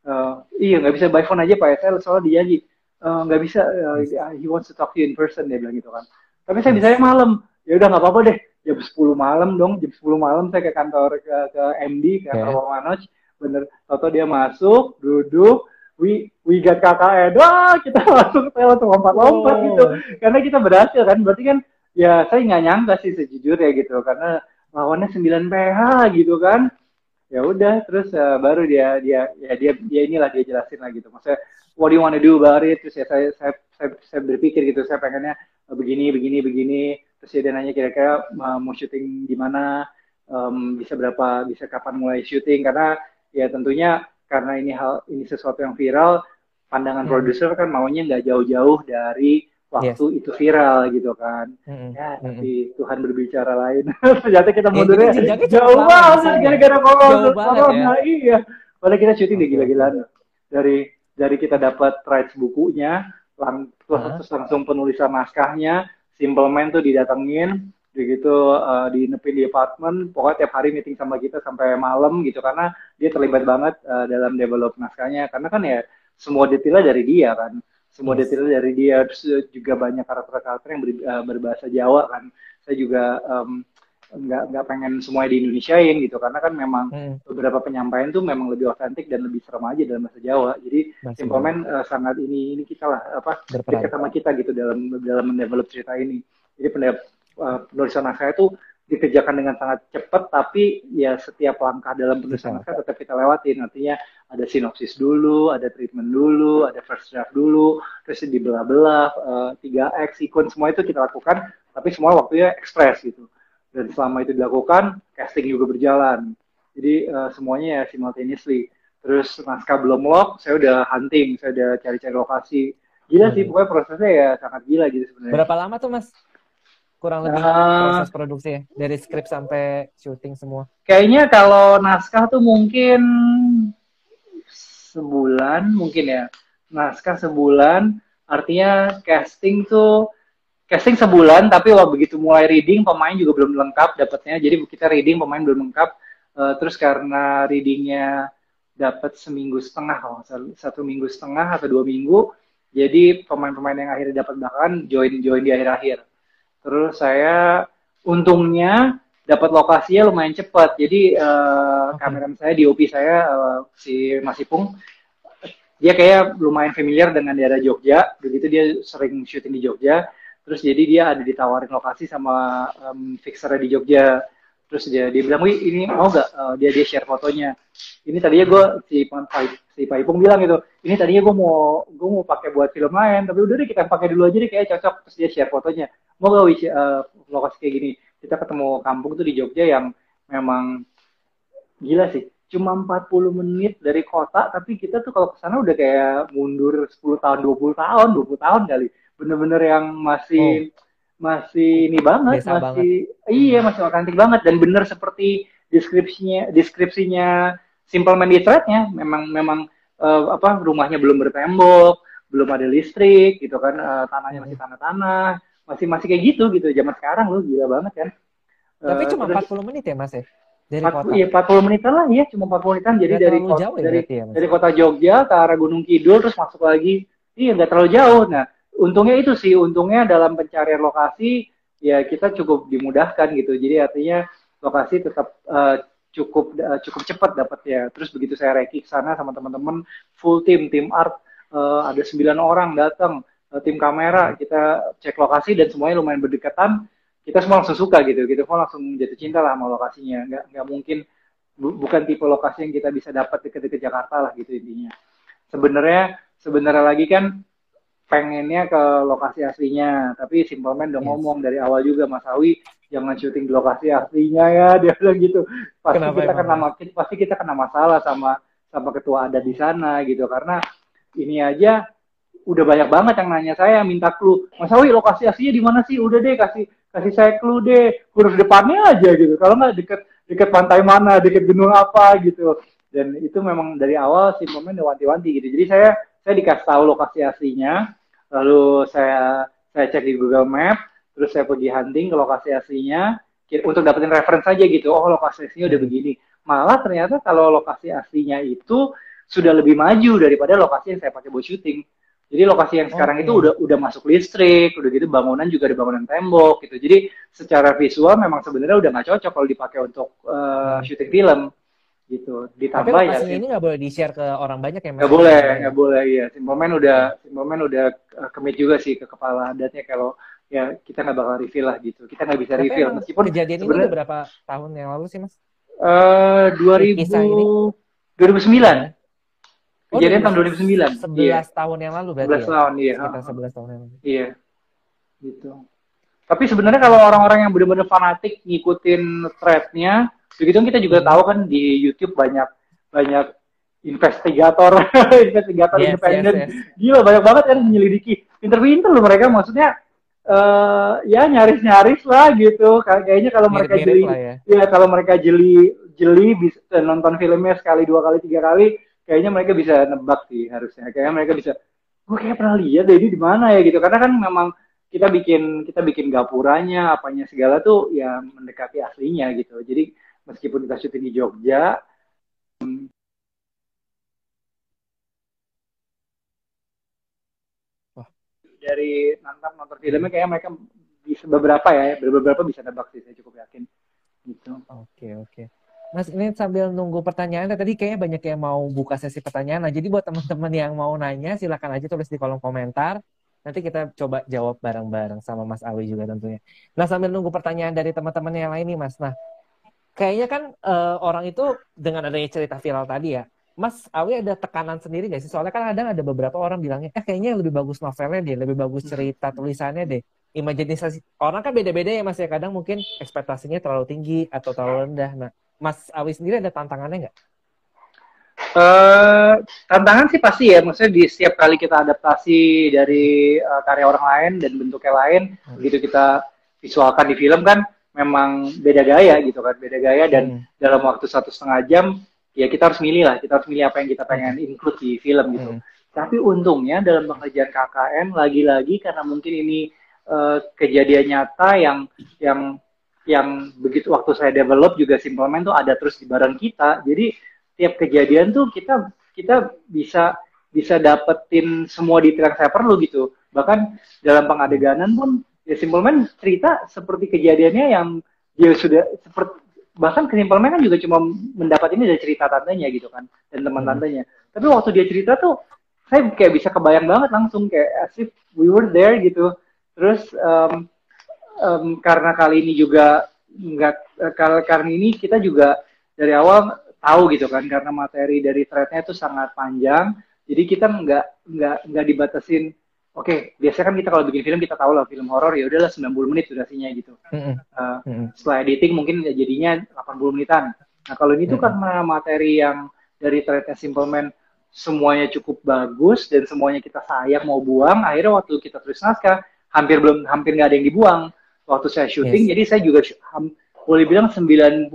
Uh, iya nggak bisa by phone aja Pak saya soalnya dijanji Eh, nggak uh, bisa uh, he wants to talk to you in person dia bilang gitu kan. Tapi saya bisa malam ya udah nggak apa-apa deh jam 10 malam dong jam 10 malam saya ke kantor ke, ke MD ke kantor yeah. Manoj. Bener atau dia masuk duduk we we got KKN wah kita langsung saya langsung lompat-lompat oh. gitu. Karena kita berhasil kan berarti kan ya saya nggak nyangka sih sejujurnya gitu. Karena lawannya 9 PH gitu kan. Ya udah terus uh, baru dia dia ya dia dia inilah dia jelasin lah gitu. Maksudnya what do you want to do about it? Terus ya saya saya saya, saya berpikir gitu. Saya pengennya uh, begini begini begini. Terus ya dia nanya kira-kira uh, mau syuting di mana? Um, bisa berapa bisa kapan mulai syuting? Karena ya tentunya karena ini hal ini sesuatu yang viral pandangan hmm. produser kan maunya nggak jauh-jauh dari waktu yes. itu viral gitu kan. Mm-hmm. Ya, tapi mm-hmm. Tuhan berbicara lain. Ternyata kita mundurnya ya, jauh banget gara-gara corona. Ya. Iya. Padahal kita syuting di gila-gilaan. Dari dari kita dapat rights bukunya, lang uh-huh. terus langsung penulisan naskahnya, Simple Man tuh didatengin, begitu uh, dinepin di apartemen, pokoknya tiap hari meeting sama kita sampai malam gitu karena dia terlibat banget uh, dalam develop naskahnya karena kan ya semua detailnya dari dia kan semua yes. detail dari dia. Terus juga banyak karakter-karakter yang ber, uh, berbahasa Jawa kan. Saya juga um, nggak nggak pengen semuanya di Indonesiain gitu. Karena kan memang hmm. beberapa penyampaian tuh memang lebih otentik dan lebih serem aja dalam bahasa Jawa. Jadi Simpleman uh, sangat ini ini kita lah apa dekat sama kita gitu dalam dalam mendevelop cerita ini. Jadi pendap uh, penulisan saya tuh dikerjakan dengan sangat cepat tapi ya setiap langkah dalam penulisan naskah tetap kita lewatin artinya ada sinopsis dulu ada treatment dulu ada first draft dulu terus dibelah-belah uh, 3x sequence semua itu kita lakukan tapi semua waktunya ekspres gitu. Dan selama itu dilakukan casting juga berjalan. Jadi uh, semuanya ya simultaneously. Terus naskah belum lock saya udah hunting saya udah cari-cari lokasi. Gila hmm. sih pokoknya prosesnya ya sangat gila gitu sebenarnya. Berapa lama tuh mas kurang lebih uh, proses produksinya dari skrip sampai syuting semua? Kayaknya kalau naskah tuh mungkin sebulan mungkin ya. Naskah sebulan, artinya casting tuh casting sebulan tapi waktu begitu mulai reading pemain juga belum lengkap dapatnya. Jadi kita reading pemain belum lengkap. Uh, terus karena readingnya dapat seminggu setengah kalau satu minggu setengah atau dua minggu jadi pemain-pemain yang akhirnya dapat bahkan join join di akhir-akhir Terus saya untungnya dapat lokasinya lumayan cepat. Jadi uh, okay. kameramen saya di OP saya uh, si Mas Ipung dia kayak lumayan familiar dengan daerah Jogja. Begitu dia sering syuting di Jogja. Terus jadi dia ada ditawarin lokasi sama um, fixernya di Jogja terus dia dia bilang wih ini mau gak uh, dia dia share fotonya? Ini tadinya gue si Pak si Pak Ipung bilang gitu ini tadinya gue mau gue mau pakai buat film lain tapi udah deh kita pakai dulu aja deh kayak cocok. Terus dia share fotonya mau gak wih uh, lokasi kayak gini? Kita ketemu kampung tuh di Jogja yang memang gila sih cuma 40 menit dari kota tapi kita tuh kalau ke sana udah kayak mundur 10 tahun 20 tahun 20 tahun kali. Bener-bener yang masih oh masih ini banget, Desa masih banget. iya masih otentik banget dan bener seperti deskripsinya deskripsinya Simple Man di threadnya memang memang uh, apa rumahnya belum bertembok, belum ada listrik gitu kan, uh, tanahnya masih tanah-tanah, masih masih kayak gitu gitu zaman sekarang lu gila banget kan. Tapi uh, cuma terus, 40 menit ya Mas ya? Dari 40, kota. Iya 40 menitan lah ya, cuma 40 menitan. Jadi dari kota, jauh ya, dari, ya, dari kota Jogja ke arah Gunung Kidul terus masuk lagi. Iya nggak terlalu jauh. Nah untungnya itu sih untungnya dalam pencarian lokasi ya kita cukup dimudahkan gitu. Jadi artinya lokasi tetap uh, cukup uh, cukup cepat dapat ya terus begitu saya reki ke sana sama teman-teman full tim tim art uh, ada sembilan orang datang uh, tim kamera kita cek lokasi dan semuanya lumayan berdekatan kita semua langsung suka gitu. Gitu semua langsung jatuh cinta lah sama lokasinya. Nggak nggak mungkin bu, bukan tipe lokasi yang kita bisa dapat dekat-dekat Jakarta lah gitu intinya. Sebenarnya sebenarnya lagi kan pengennya ke lokasi aslinya. Tapi Simple Man udah yes. ngomong dari awal juga Mas Awi jangan syuting di lokasi aslinya ya dia bilang gitu. Pasti Kenapa kita kena makin pasti kita kena masalah sama sama ketua adat di sana gitu. Karena ini aja udah banyak banget yang nanya saya minta clue. Mas Awi lokasi aslinya di mana sih? Udah deh kasih kasih saya clue deh. Huruf depannya aja gitu. Kalau nggak deket deket pantai mana deket gunung apa gitu. Dan itu memang dari awal Simple Man udah wanti-wanti gitu. Jadi saya saya dikasih tahu lokasi aslinya lalu saya saya cek di Google Map terus saya pergi hunting ke lokasi aslinya untuk dapetin referensi aja gitu. Oh lokasi aslinya udah begini. Malah ternyata kalau lokasi aslinya itu sudah lebih maju daripada lokasi yang saya pakai buat syuting. Jadi lokasi yang sekarang okay. itu udah udah masuk listrik, udah gitu bangunan juga ada bangunan tembok gitu. Jadi secara visual memang sebenarnya udah nggak cocok kalau dipakai untuk uh, syuting film gitu. Ditambah Tapi ya ini nggak boleh di share ke orang banyak ya nggak boleh nggak boleh iya. Simpleman udah Simpleman udah uh, commit juga sih ke kepala adatnya kalau ya kita nggak bakal reveal lah gitu. Kita nggak bisa Tapi reveal. meskipun kejadian ini udah berapa tahun yang lalu sih mas? Uh, 2000 2009 oh, kejadian tahun 2009 11 iya. tahun yang lalu berarti 11 ya? tahun iya. Sekitar 11 tahun yang lalu. Iya. Gitu. Tapi sebenarnya kalau orang-orang yang benar-benar fanatik ngikutin threadnya Begitu kita juga tahu kan di YouTube banyak banyak investigator, investigator yes, independen. Yes, yes. Gila banyak banget kan menyelidiki. Pinter-pinter loh mereka maksudnya uh, ya nyaris-nyaris lah gitu. Kayaknya kalau mereka jeli ya. ya kalau mereka jeli jeli bisa nonton filmnya sekali, dua kali, tiga kali, kayaknya mereka bisa nebak sih harusnya. Kayaknya mereka bisa gue kayak pernah lihat deh ini di mana ya gitu. Karena kan memang kita bikin kita bikin gapuranya apanya segala tuh ya mendekati aslinya gitu. Jadi meskipun kita syuting di Jogja Wah. dari nonton nonton filmnya kayak mereka bisa beberapa ya beberapa bisa nebak sih saya cukup yakin. Gitu. Oke oke. Mas ini sambil nunggu pertanyaan tadi kayaknya banyak yang mau buka sesi pertanyaan. Nah jadi buat teman-teman yang mau nanya silakan aja tulis di kolom komentar. Nanti kita coba jawab bareng-bareng sama Mas Awi juga tentunya. Nah sambil nunggu pertanyaan dari teman-teman yang lain nih Mas. Nah kayaknya kan uh, orang itu dengan adanya cerita viral tadi ya, Mas Awi ada tekanan sendiri gak sih? Soalnya kan kadang ada beberapa orang bilangnya, eh kayaknya lebih bagus novelnya deh, lebih bagus hmm. cerita tulisannya deh. Imajinasi orang kan beda-beda ya Mas ya. Kadang mungkin ekspektasinya terlalu tinggi atau terlalu rendah. Nah, Mas Awi sendiri ada tantangannya nggak? Uh, tantangan sih pasti ya, maksudnya di setiap kali kita adaptasi dari uh, karya orang lain dan bentuknya lain, hmm. begitu kita visualkan di film kan memang beda gaya gitu kan beda gaya dan hmm. dalam waktu satu setengah jam ya kita harus milih lah kita harus milih apa yang kita pengen hmm. include di film gitu hmm. tapi untungnya dalam pengerjaan KKN lagi-lagi karena mungkin ini uh, kejadian nyata yang yang yang begitu waktu saya develop juga Simpleman tuh ada terus di bareng kita jadi tiap kejadian tuh kita kita bisa bisa dapetin semua detail yang saya perlu gitu bahkan dalam pengadeganan pun ya Simpleman cerita seperti kejadiannya yang dia sudah seperti bahkan Simpleman kan juga cuma mendapat ini dari cerita tantenya gitu kan dan teman hmm. tantenya. Tapi waktu dia cerita tuh saya kayak bisa kebayang banget langsung kayak as if we were there gitu. Terus um, um, karena kali ini juga nggak uh, karena ini kita juga dari awal tahu gitu kan karena materi dari threadnya itu sangat panjang. Jadi kita nggak nggak nggak dibatasin Oke, okay, biasanya kan kita kalau bikin film kita tahu lah film horor ya udahlah 90 menit durasinya gitu. Mm-hmm. Uh, mm-hmm. Setelah editing mungkin ya jadinya 80 menitan. Nah kalau ini mm-hmm. tuh karena materi yang dari threadnya Simple Man semuanya cukup bagus dan semuanya kita sayang mau buang, akhirnya waktu kita tulis naskah hampir belum hampir nggak ada yang dibuang waktu saya syuting. Yes. Jadi saya juga boleh bilang 90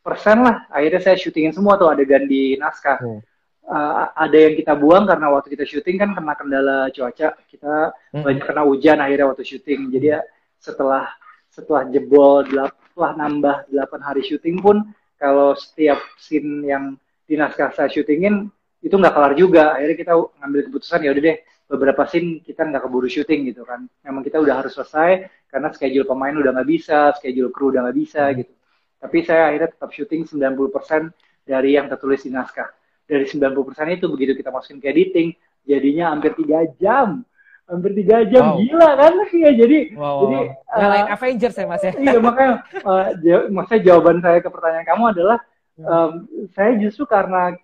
persen lah akhirnya saya syutingin semua tuh adegan di naskah. Mm uh, ada yang kita buang karena waktu kita syuting kan kena kendala cuaca. Kita hmm. banyak kena hujan akhirnya waktu syuting. Jadi ya setelah setelah jebol setelah nambah 8 hari syuting pun kalau setiap scene yang di naskah saya syutingin itu nggak kelar juga. Akhirnya kita ngambil keputusan ya udah deh beberapa scene kita nggak keburu syuting gitu kan. Memang kita udah harus selesai karena schedule pemain udah nggak bisa schedule kru udah nggak bisa hmm. gitu. Tapi saya akhirnya tetap syuting 90% dari yang tertulis di naskah dari 90% itu begitu kita masukin ke editing jadinya hampir tiga jam. Hampir tiga jam wow. gila kan? Ya jadi wow, jadi wow. Uh, Avengers ya mas ya? iya makanya uh, maksudnya jawaban saya ke pertanyaan kamu adalah um, saya justru karena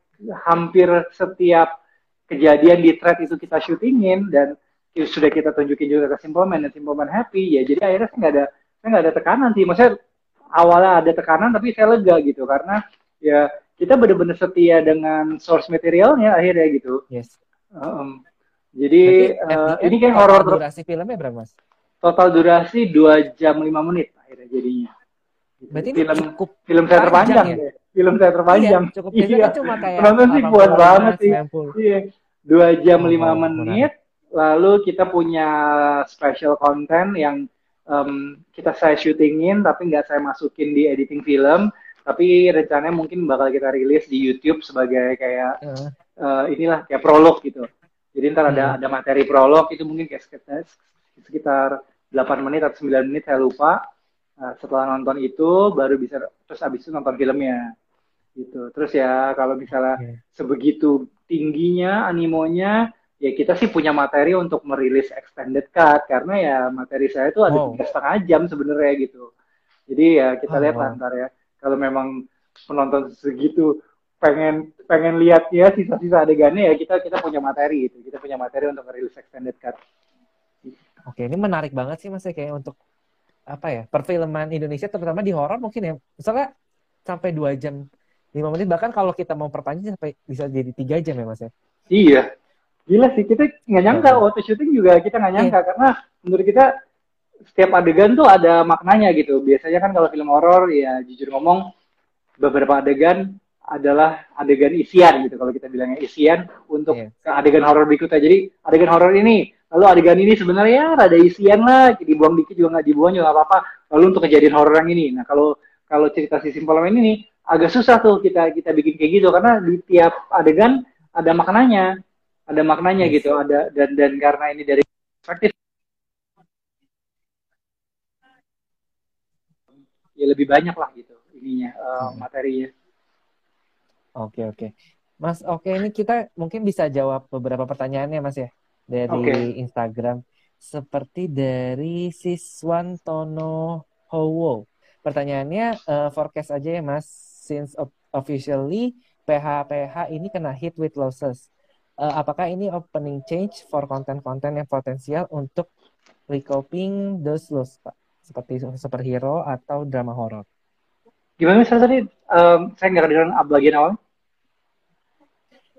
hampir setiap kejadian di thread itu kita syutingin dan sudah kita tunjukin juga ke Simpleman dan Simpleman happy ya jadi akhirnya saya nggak ada saya nggak ada tekanan sih. Maksudnya awalnya ada tekanan tapi saya lega gitu. Karena ya kita benar-benar setia dengan source materialnya akhirnya gitu. Yes. Um, jadi uh, ini kan horor durasi filmnya berapa mas? Total durasi dua jam lima menit akhirnya jadinya. Berarti ini film cukup film saya terpanjang ya? ya. Film saya terpanjang. Iya, cukup iya. cuma kayak Penonton sih buat banget sih. Iya. Dua jam lima oh, menit. Lalu kita punya special content yang um, kita saya syutingin tapi nggak saya masukin di editing film tapi rencananya mungkin bakal kita rilis di YouTube sebagai kayak uh. Uh, inilah kayak prolog gitu. Jadi ntar ada hmm. ada materi prolog itu mungkin kayak sekitar, sekitar 8 menit atau 9 menit saya lupa. Uh, setelah nonton itu baru bisa terus abis itu nonton filmnya gitu. Terus ya kalau misalnya okay. sebegitu tingginya animonya ya kita sih punya materi untuk merilis extended cut karena ya materi saya itu ada tiga setengah jam sebenarnya gitu. Jadi ya kita oh, lihat wow. ntar ya kalau memang penonton segitu pengen pengen lihat ya sisa-sisa adegannya ya kita kita punya materi itu kita punya materi untuk rilis extended cut. Oke ini menarik banget sih mas ya kayak untuk apa ya perfilman Indonesia terutama di horor mungkin ya misalnya sampai dua jam lima menit bahkan kalau kita mau perpanjang sampai bisa jadi tiga jam ya mas ya. Iya gila sih kita nggak nyangka iya. waktu syuting juga kita nggak nyangka iya. karena menurut kita setiap adegan tuh ada maknanya gitu. Biasanya kan kalau film horor ya jujur ngomong beberapa adegan adalah adegan isian gitu kalau kita bilangnya isian untuk yeah. ke adegan horor berikutnya. Jadi adegan horor ini, lalu adegan ini sebenarnya rada isian lah, dibuang dikit juga nggak dibuang juga apa-apa. Lalu untuk kejadian horor yang ini, nah kalau kalau cerita si Simple Man ini agak susah tuh kita kita bikin kayak gitu karena di tiap adegan ada maknanya, ada maknanya yes. gitu, ada dan dan karena ini dari perspektif ya lebih banyak lah gitu ininya uh, materinya. Oke oke, Mas oke ini kita mungkin bisa jawab beberapa pertanyaannya Mas ya dari okay. Instagram seperti dari Siswantono Howo. Pertanyaannya uh, forecast aja ya Mas, since officially PH PH ini kena hit with losses. Uh, apakah ini opening change for konten-konten yang potensial untuk recouping those loss, Pak? Seperti superhero atau drama horor. Gimana misalnya tadi? Um, saya nggak kedengeran bagian awal.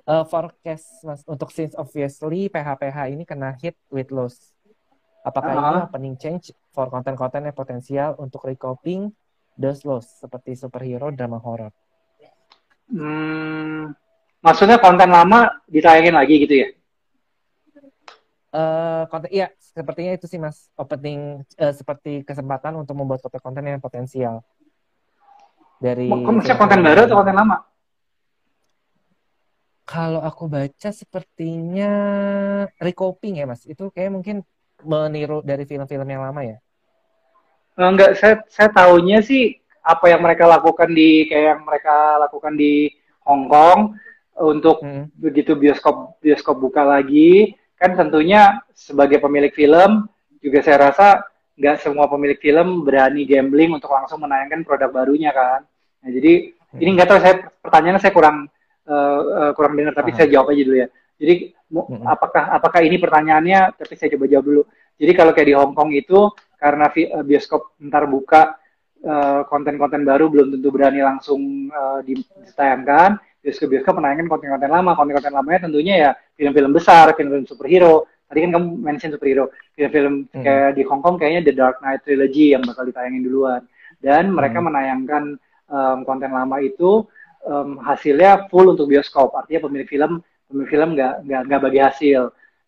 Uh, forecast mas untuk since obviously PHPH ini kena hit with loss. Apakah uh -huh. ini opening change for konten-konten yang potensial untuk recoping the slows seperti superhero drama horror? Hmm, maksudnya konten lama ditayangin lagi gitu ya? Uh, konten iya sepertinya itu sih mas opening uh, seperti kesempatan untuk membuat konten-konten yang potensial. Dari maksudnya konten baru atau konten lama? Kalau aku baca sepertinya recoping ya mas? Itu kayak mungkin meniru dari film-film yang lama ya? Enggak saya saya tahunya sih apa yang mereka lakukan di kayak yang mereka lakukan di Hong Kong untuk hmm. begitu bioskop bioskop buka lagi kan tentunya sebagai pemilik film juga saya rasa nggak semua pemilik film berani gambling untuk langsung menayangkan produk barunya kan. Nah, jadi hmm. ini nggak tahu saya pertanyaannya saya kurang uh, uh, kurang dengar tapi Aha. saya jawab aja dulu ya. Jadi hmm. apakah apakah ini pertanyaannya tapi saya coba jawab dulu. Jadi kalau kayak di Hong Kong itu karena eh, bioskop ntar buka konten-konten uh, baru belum tentu berani langsung uh, ditayangkan bioskop-bioskop menayangkan konten-konten lama. Konten-konten lamanya tentunya ya film-film besar, film-film superhero. Tadi kan kamu mention superhero. Film-film hmm. kayak di Hong Kong kayaknya The Dark Knight Trilogy yang bakal ditayangin duluan. Dan mereka hmm. menayangkan um, konten lama itu um, hasilnya full untuk bioskop. Artinya pemilik film pemilik film nggak nggak nggak bagi hasil.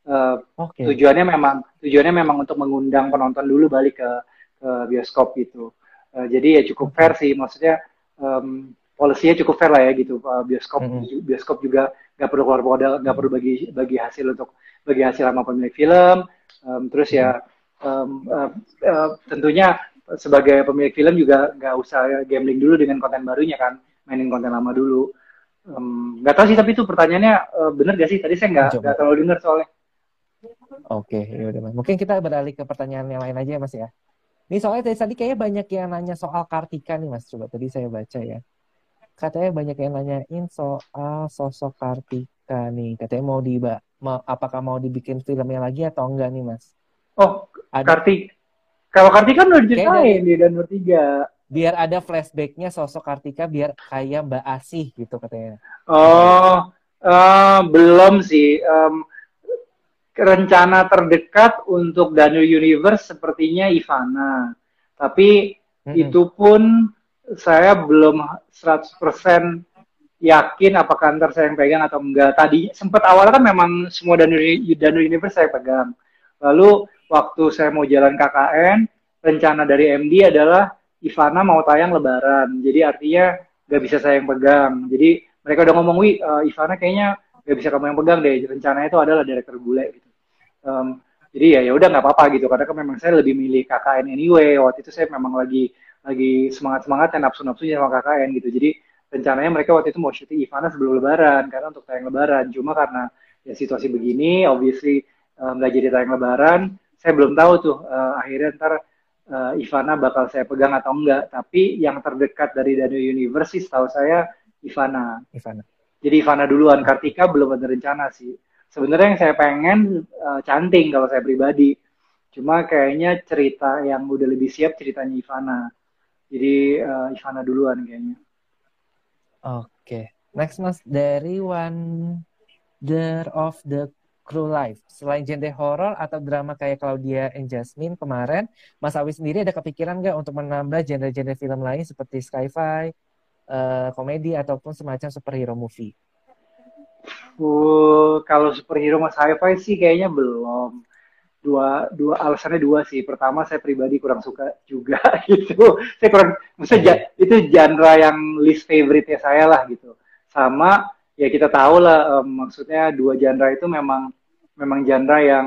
Uh, okay. Tujuannya memang tujuannya memang untuk mengundang penonton dulu balik ke ke bioskop gitu. Uh, jadi ya cukup fair sih, maksudnya um, polisinya cukup fair lah ya gitu uh, bioskop mm -hmm. bioskop juga nggak perlu keluar modal nggak perlu bagi bagi hasil untuk bagi hasil sama pemilik film. Um, terus ya um, uh, uh, tentunya sebagai pemilik film juga nggak usah gambling dulu dengan konten barunya kan mainin konten lama dulu. Nggak um, tahu sih tapi itu pertanyaannya uh, bener gak sih? Tadi saya nggak nggak terlalu dengar soalnya. Oke, ya udah Mungkin kita beralih ke pertanyaan yang lain aja ya, Mas ya. Ini soalnya tadi, tadi kayaknya banyak yang nanya soal Kartika nih, Mas. Coba tadi saya baca ya katanya banyak yang nanyain soal sosok Kartika nih. Katanya mau di mau, apakah mau dibikin filmnya lagi atau enggak nih, Mas? Oh, ada Kartika. Kalau Kartika udah diceritain di dan bertiga. Biar ada flashbacknya sosok Kartika biar kayak Mbak Asih gitu katanya. Oh, uh, belum sih. Um, rencana terdekat untuk Daniel Universe sepertinya Ivana. Tapi mm -hmm. itu pun saya belum 100% yakin apakah ntar saya yang pegang atau enggak. Tadi sempat awalnya kan memang semua Danur, Danur Universe saya pegang. Lalu waktu saya mau jalan KKN, rencana dari MD adalah Ivana mau tayang lebaran. Jadi artinya nggak bisa saya yang pegang. Jadi mereka udah ngomong, Wi, uh, Ivana kayaknya nggak bisa kamu yang pegang deh. Rencananya itu adalah direktur bule gitu. Um, jadi ya ya udah nggak apa-apa gitu karena kan memang saya lebih milih KKN anyway. Waktu itu saya memang lagi lagi semangat semangat dan nafsu nafsunya sama KKN gitu. Jadi rencananya mereka waktu itu mau syuting Ivana sebelum Lebaran karena untuk tayang Lebaran. Cuma karena ya situasi begini obviously eh, nggak um, jadi tayang Lebaran saya belum tahu tuh uh, akhirnya ntar uh, Ivana bakal saya pegang atau enggak tapi yang terdekat dari Daniel Universe sih setahu saya Ivana. Ivana. Jadi Ivana duluan. Kartika belum ada rencana sih. Sebenarnya yang saya pengen uh, canting kalau saya pribadi. Cuma kayaknya cerita yang udah lebih siap ceritanya Ivana jadi uh, Ivana duluan kayaknya. Oke. Okay. Next Mas dari Wonder of the Crew Life. Selain genre horror atau drama kayak Claudia and Jasmine kemarin, Mas Awi sendiri ada kepikiran nggak untuk menambah genre-genre film lain seperti sci-fi, uh, komedi ataupun semacam superhero movie? Uh, kalau superhero mas sci-fi sih kayaknya belum dua dua alasannya dua sih. Pertama saya pribadi kurang suka juga gitu. Saya kurang maksudnya itu genre yang least favorite ya saya lah gitu. Sama ya kita tahu lah um, maksudnya dua genre itu memang memang genre yang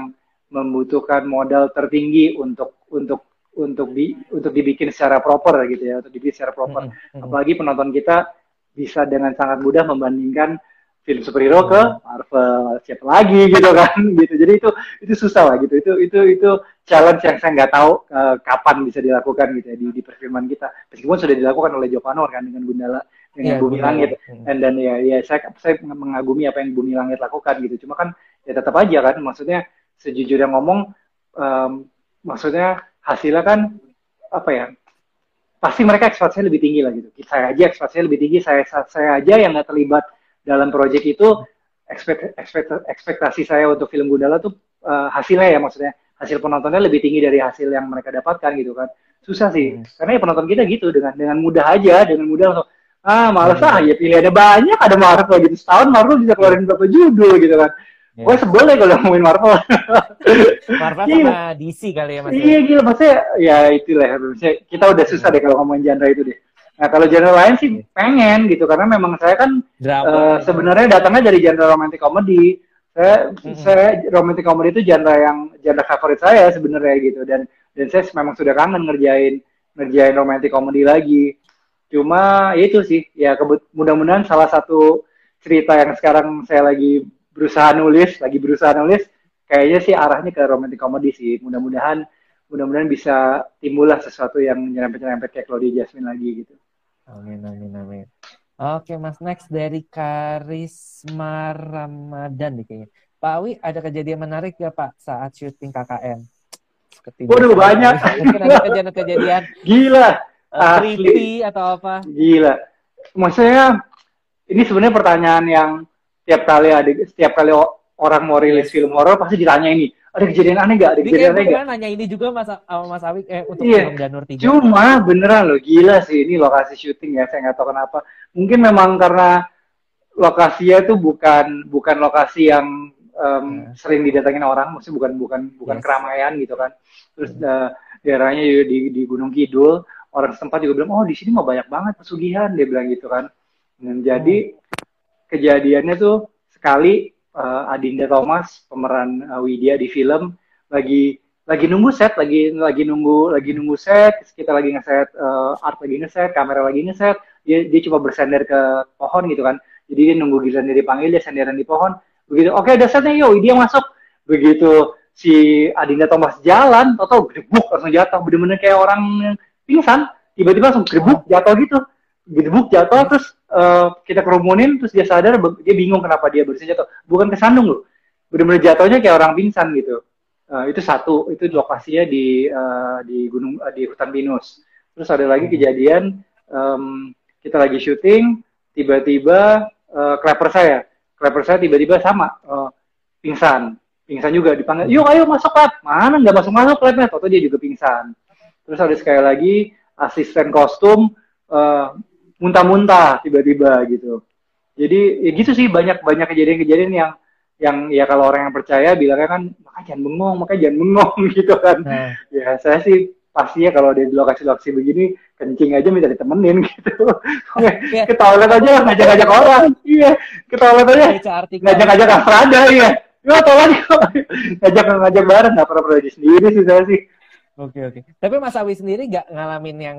membutuhkan modal tertinggi untuk untuk untuk di untuk dibikin secara proper gitu ya untuk dibikin secara proper. Mm -hmm. apalagi penonton kita bisa dengan sangat mudah membandingkan film superhero ke Marvel siapa lagi gitu kan gitu. Jadi itu itu susah lah gitu. Itu itu itu challenge yang saya nggak tahu uh, kapan bisa dilakukan gitu ya di, di perfilman kita. Meskipun sudah dilakukan oleh Joko Anwar kan dengan Gundala dengan yeah, Bumi yeah, Langit. yeah. dan dan ya ya saya saya mengagumi apa yang Bumi Langit lakukan gitu. Cuma kan ya tetap aja kan maksudnya sejujurnya ngomong um, maksudnya hasilnya kan apa ya pasti mereka ekspektasinya lebih tinggi lah gitu. Saya aja ekspektasinya lebih tinggi saya saya aja yang nggak terlibat dalam proyek itu ekspekt, ekspekt, ekspektasi saya untuk film Gundala tuh uh, hasilnya ya maksudnya hasil penontonnya lebih tinggi dari hasil yang mereka dapatkan gitu kan susah sih hmm. karena ya penonton kita gitu dengan dengan mudah aja dengan mudah langsung ah malas hmm. ah ya pilihannya banyak ada Marvel gitu setahun Marvel bisa keluarin berapa judul gitu kan Yeah. Gue sebel deh kalau ngomongin Marvel. Marvel sama DC kali ya mas. Iya gila maksudnya ya itulah maksudnya kita udah susah deh kalau ngomongin genre itu deh. Nah kalau genre lain sih pengen gitu karena memang saya kan uh, sebenarnya datangnya dari genre romantic comedy. Saya mm-hmm. saya romantic comedy itu genre yang genre favorit saya sebenarnya gitu dan dan saya memang sudah kangen ngerjain ngerjain romantic comedy lagi. Cuma ya itu sih ya mudah-mudahan salah satu cerita yang sekarang saya lagi berusaha nulis, lagi berusaha nulis, kayaknya sih arahnya ke romantic comedy sih. Mudah-mudahan mudah-mudahan bisa timbullah sesuatu yang nyerempet-nyerempet kayak Claudia Jasmine lagi gitu. Amin amin amin. Oke Mas next dari Karisma Ramadan nih kayaknya. Pak Awi ada kejadian menarik ya Pak saat syuting KKN? Waduh banyak. Mungkin ada kejadian-kejadian. Gila. Uh, creepy atau apa? Gila. Maksudnya ini sebenarnya pertanyaan yang setiap kali ada setiap kali orang mau rilis film horor pasti ditanya ini ada kejadian aneh gak? Ada kejadian aneh gak? nanya ini juga Mas sama Mas Awik eh, untuk yeah. film Janur 3. Cuma beneran loh, gila sih ini lokasi syuting ya, saya nggak tahu kenapa. Mungkin memang karena lokasinya itu bukan bukan lokasi yang um, yeah. sering didatengin orang, maksudnya bukan bukan bukan yes. keramaian gitu kan. Terus uh, daerahnya di, di Gunung Kidul, orang setempat juga bilang, oh di sini mau banyak banget pesugihan, dia bilang gitu kan. Dan jadi hmm kejadiannya tuh sekali uh, Adinda Thomas pemeran uh, Widya di film. Lagi lagi nunggu set lagi lagi nunggu lagi nunggu set. Kita lagi ngeset uh, art lagi ngeset kamera lagi ngeset. Dia dia coba bersender ke pohon gitu kan. Jadi dia nunggu giliran dipanggil dia senderan di pohon. Begitu oke okay, ada setnya yo dia masuk. Begitu si Adinda Thomas jalan atau gedebuk langsung jatuh. Bener-bener kayak orang pingsan. Tiba-tiba langsung gedebuk jatuh gitu. Gedebuk jatuh terus uh, kita kerumunin terus dia sadar dia bingung kenapa dia bersih jatuh. Bukan kesandung loh. Benar-benar jatuhnya kayak orang pingsan gitu. Uh, itu satu itu lokasinya di uh, di gunung uh, di hutan pinus. Terus ada lagi kejadian um, kita lagi syuting tiba-tiba uh, saya. Kleper saya tiba-tiba sama uh, pingsan. Pingsan juga dipanggil yuk ayo masuk lab mana nggak masuk masuk labnya atau dia juga pingsan. Terus ada sekali lagi asisten kostum uh, muntah-muntah tiba-tiba gitu. Jadi ya gitu sih banyak banyak kejadian-kejadian yang yang ya kalau orang yang percaya bilangnya kan makanya jangan bengong, makanya jangan bengong gitu kan. Hmm. Ya saya sih pastinya kalau di lokasi-lokasi begini kencing aja minta ditemenin gitu. yeah. Ke toilet aja ngajak-ngajak orang. Iya, ke toilet aja ngajak-ngajak ada iya. Ya tolong ngajak-ngajak bareng nggak pernah pergi sendiri sih saya sih. Oke oke. Tapi Mas Awi sendiri nggak ngalamin yang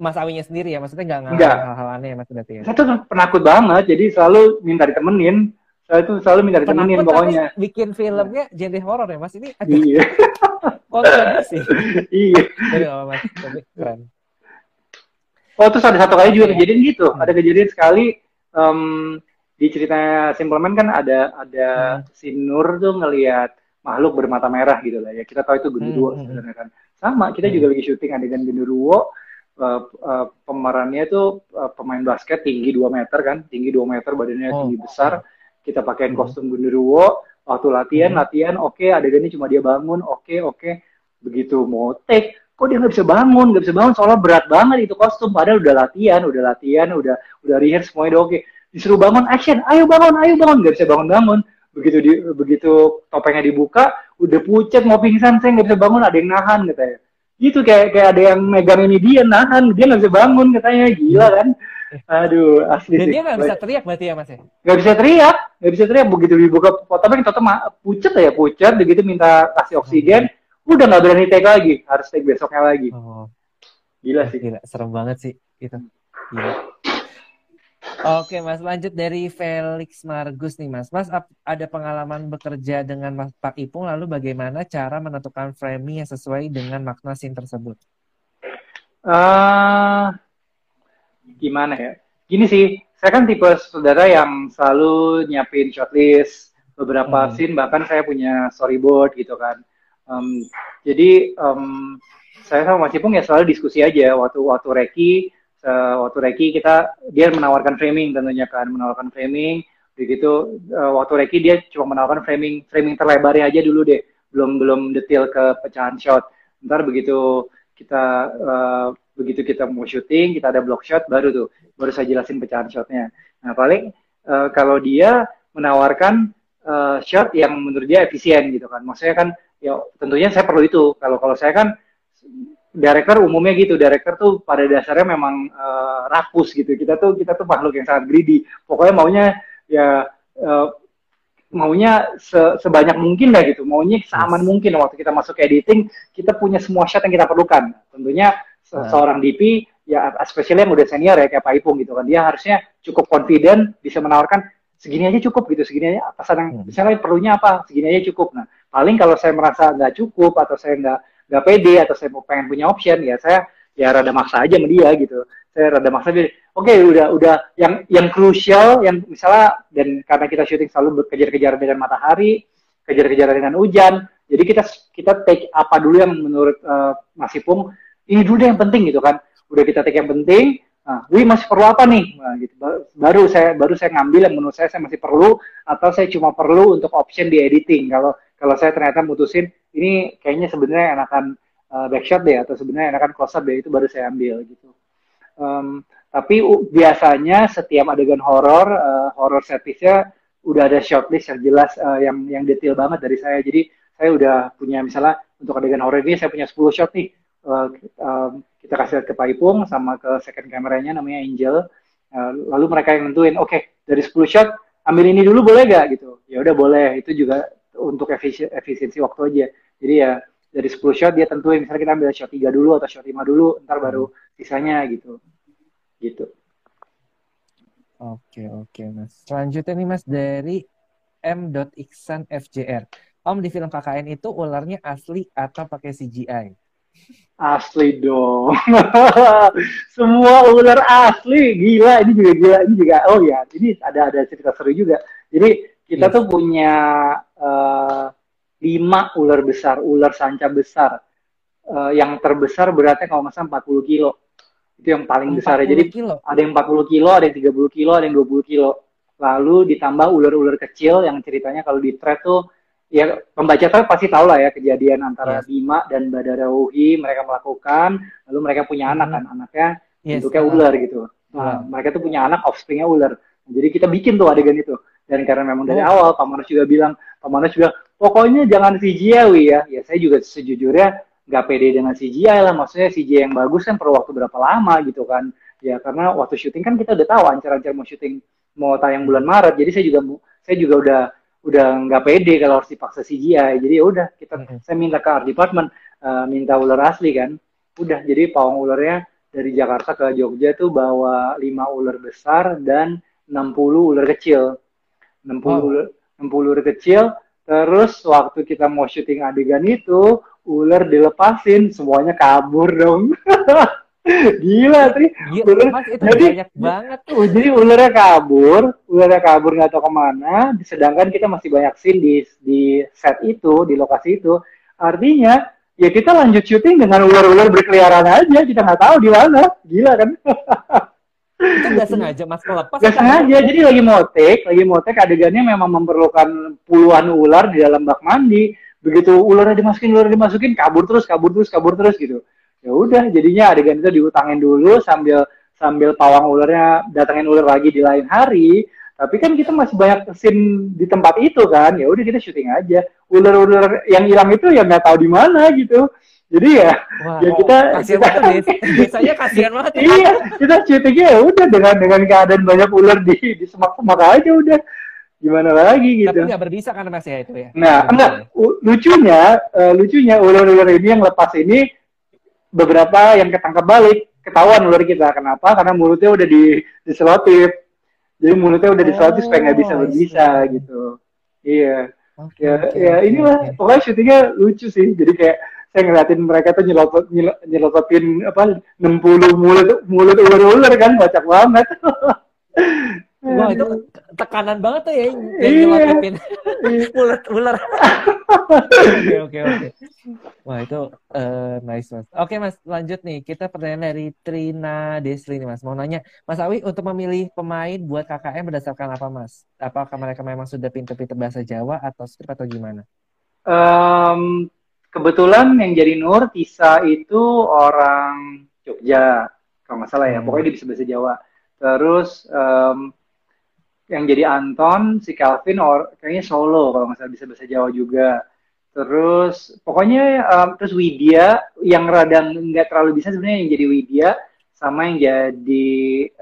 Mas Awinya sendiri ya, maksudnya nggak ngalamin hal-hal aneh ya Mas berarti ya? Saya tuh penakut banget, jadi selalu minta ditemenin. Saya tuh selalu minta ditemenin penakut, pokoknya. bikin filmnya genre horor ya Mas, ini agak iya. kontradiksi. iya. Jadi Mas, tapi keren. Oh terus ada satu kali juga kejadian gitu, hmm. ada kejadian sekali um, di ceritanya Simpleman kan ada ada hmm. si Nur tuh ngelihat makhluk bermata merah gitu lah ya. Kita tahu itu genderuwo hmm. hmm. sebenarnya kan. Sama, kita hmm. juga lagi syuting adegan genderuwo uh, uh, pemerannya itu uh, pemain basket tinggi 2 meter kan, tinggi 2 meter badannya oh. tinggi besar. Kita pakaiin hmm. kostum genderuwo, waktu latihan, hmm. latihan, oke, okay, adegannya cuma dia bangun, oke, okay, oke. Okay. Begitu mau take, kok dia nggak bisa bangun, nggak bisa bangun, soalnya berat banget itu kostum. Padahal udah latihan, udah latihan, udah udah rehearse semuanya udah oke. Okay. Disuruh bangun, action, ayo bangun, ayo bangun, nggak bisa bangun-bangun. Begitu di, begitu topengnya dibuka, udah pucat mau pingsan, saya nggak bisa bangun, ada yang nahan katanya gitu kayak kayak ada yang megang ini dia nahan. Dia nggak bisa bangun katanya. Gila kan. Aduh asli dan sih. dia nggak bisa teriak berarti ya mas ya? Nggak bisa teriak. Nggak bisa teriak. Begitu dibuka tapi tetap pucat ya pucat begitu minta kasih oksigen hmm. udah nggak berani take lagi. Harus take besoknya lagi. Oh. gila sih. Gila serem banget sih itu gila Oke Mas, lanjut dari Felix Margus nih Mas. Mas ada pengalaman bekerja dengan Mas Pak Ipung, lalu bagaimana cara menentukan framing yang sesuai dengan makna scene tersebut? Uh, gimana ya? Gini sih, saya kan tipe saudara yang selalu nyiapin shortlist beberapa hmm. scene, bahkan saya punya storyboard gitu kan. Um, jadi um, saya sama Mas Ipung ya selalu diskusi aja waktu waktu Reki uh, waktu Reki kita dia menawarkan framing tentunya kan menawarkan framing. Begitu uh, waktu Reki dia cuma menawarkan framing framing terlebarnya aja dulu deh. Belum belum detail ke pecahan shot. Ntar begitu kita uh, begitu kita mau syuting kita ada block shot baru tuh baru saya jelasin pecahan shotnya. Nah paling uh, kalau dia menawarkan uh, shot yang menurut dia efisien gitu kan. Maksudnya kan ya tentunya saya perlu itu. Kalau kalau saya kan director umumnya gitu. Director tuh pada dasarnya memang uh, rakus gitu. Kita tuh kita tuh makhluk yang sangat greedy. Pokoknya maunya ya uh, maunya se sebanyak mungkin lah gitu. Maunya seaman mungkin waktu kita masuk ke editing kita punya semua shot yang kita perlukan. Tentunya se nah. seorang DP ya especially yang udah senior ya kayak Pak Ipung gitu kan. Dia harusnya cukup confident bisa menawarkan segini aja cukup gitu. Segini aja pesan yang hmm. misalnya perlunya apa? Segini aja cukup. Nah paling kalau saya merasa nggak cukup atau saya nggak nggak pede atau saya mau pengen punya option ya saya ya rada maksa aja sama dia gitu. Saya rada maksa oke okay, udah udah yang yang krusial yang misalnya dan karena kita syuting selalu berkejar-kejar dengan matahari kejar-kejar dengan hujan jadi kita kita take apa dulu yang menurut uh, Mas Ipung ini dulu yang penting gitu kan. Udah kita take yang penting nah, Wih masih perlu apa nih nah, gitu baru saya baru saya ngambil yang menurut saya saya masih perlu atau saya cuma perlu untuk option di editing kalau kalau saya ternyata mutusin ini kayaknya sebenarnya enakan uh, backshot deh atau sebenarnya enakan close up deh itu baru saya ambil gitu. Um, tapi uh, biasanya setiap adegan horor, uh, horor setpisnya udah ada shortlist yang jelas uh, yang yang detail banget dari saya. Jadi saya udah punya misalnya untuk adegan horor ini saya punya 10 shot nih. Uh, um, kita kasih ke Pak Ipung sama ke second kameranya namanya Angel. Uh, lalu mereka yang nentuin, oke okay, dari 10 shot ambil ini dulu boleh gak gitu? Ya udah boleh. Itu juga untuk efisi efisiensi waktu aja. Jadi ya dari 10 shot dia tentuin misalnya kita ambil shot 3 dulu atau shot 5 dulu, ntar baru hmm. sisanya gitu. Gitu. Oke, oke Mas. Selanjutnya nih Mas dari M. Iksan FJR. Om di film KKN itu ularnya asli atau pakai CGI? Asli dong. Semua ular asli. Gila, ini juga gila. Ini juga oh ya, ini ada ada cerita seru juga. Jadi kita yes. tuh punya uh, lima ular besar, ular sanca besar. Uh, yang terbesar beratnya kalau nggak salah 40 kilo. Itu yang paling besar. Jadi kilo. ada yang 40 kilo, ada yang 30 kilo, ada yang 20 kilo. Lalu ditambah ular-ular kecil yang ceritanya kalau di thread tuh ya pembaca tuh pasti tahu lah ya kejadian antara yes. Bima dan Badarawi mereka melakukan lalu mereka punya anak kan anaknya yes. bentuknya ular gitu. Nah, mereka tuh punya anak offspringnya ular. Jadi kita bikin tuh adegan itu. Dan karena memang dari oh. awal Pak Manas juga bilang Pak Manas juga pokoknya jangan CGI ya. Ya saya juga sejujurnya nggak pede dengan CGI lah. Maksudnya CGI yang bagus kan perlu waktu berapa lama gitu kan. Ya karena waktu syuting kan kita udah tahu ancar-ancar mau syuting mau tayang bulan Maret. Jadi saya juga saya juga udah udah nggak pede kalau harus dipaksa CGI jadi ya udah kita mm -hmm. saya minta ke art department uh, minta ular asli kan udah jadi pawang ularnya dari Jakarta ke Jogja tuh bawa lima ular besar dan 60 ular kecil 60 oh. 60 ular kecil terus waktu kita mau syuting adegan itu ular dilepasin semuanya kabur dong Gila sih. Gila, mas, itu jadi, banyak banget tuh. Jadi ularnya kabur, ularnya kabur nggak tahu ke mana. Sedangkan kita masih banyak scene di di set itu, di lokasi itu. Artinya ya kita lanjut syuting dengan ular-ular berkeliaran aja. Kita nggak tahu di mana. Gila kan? itu nggak sengaja mas melepas nggak sengaja jadi lagi motek lagi motek adegannya memang memerlukan puluhan ular di dalam bak mandi begitu ularnya dimasukin ular dimasukin kabur terus kabur terus kabur terus gitu ya udah jadinya adegan itu diutangin dulu sambil sambil pawang ularnya datangin ular lagi di lain hari tapi kan kita masih banyak scene di tempat itu kan ya udah kita syuting aja ular-ular yang hilang itu ya nggak tahu di mana gitu jadi ya, Wah, ya kita, kita banget, biasanya kasihan banget. Ya. iya, kita syutingnya ya udah dengan dengan keadaan banyak ular di di semak-semak aja udah. Gimana lagi gitu. Tapi nggak berbisa kan mas ya itu ya. Nah, enggak. Lucunya, uh, lucunya ular-ular ini yang lepas ini beberapa yang ketangkap balik ketahuan ular kita. Kenapa? Karena mulutnya udah di diselotip. Jadi mulutnya udah diselotip oh, supaya nggak bisa berbisa gitu. Iya. Okay, ya, okay, ya okay, inilah okay. pokoknya syutingnya lucu sih. Jadi kayak saya ngeliatin mereka tuh nyelopot nyelototin apa 60 mulut mulut ular-ular kan bacak banget. Wah itu tekanan banget tuh ya yang iya. nyelototin mulut ular. Oke oke oke. Wah itu uh, nice mas. Oke mas lanjut nih kita pertanyaan dari Trina Desli nih mas. Mau nanya Mas Awi untuk memilih pemain buat KKM berdasarkan apa mas? Apakah mereka memang sudah pintar-pintar bahasa Jawa atau skrip atau gimana? Um, kebetulan yang jadi Nur Tisa itu orang Jogja kalau nggak salah ya. Hmm. Pokoknya dia bisa bahasa Jawa. Terus um, yang jadi Anton si Calvin or kayaknya Solo kalau nggak salah bisa bahasa Jawa juga. Terus pokoknya um, terus Widya yang radang nggak terlalu bisa sebenarnya yang jadi Widya sama yang jadi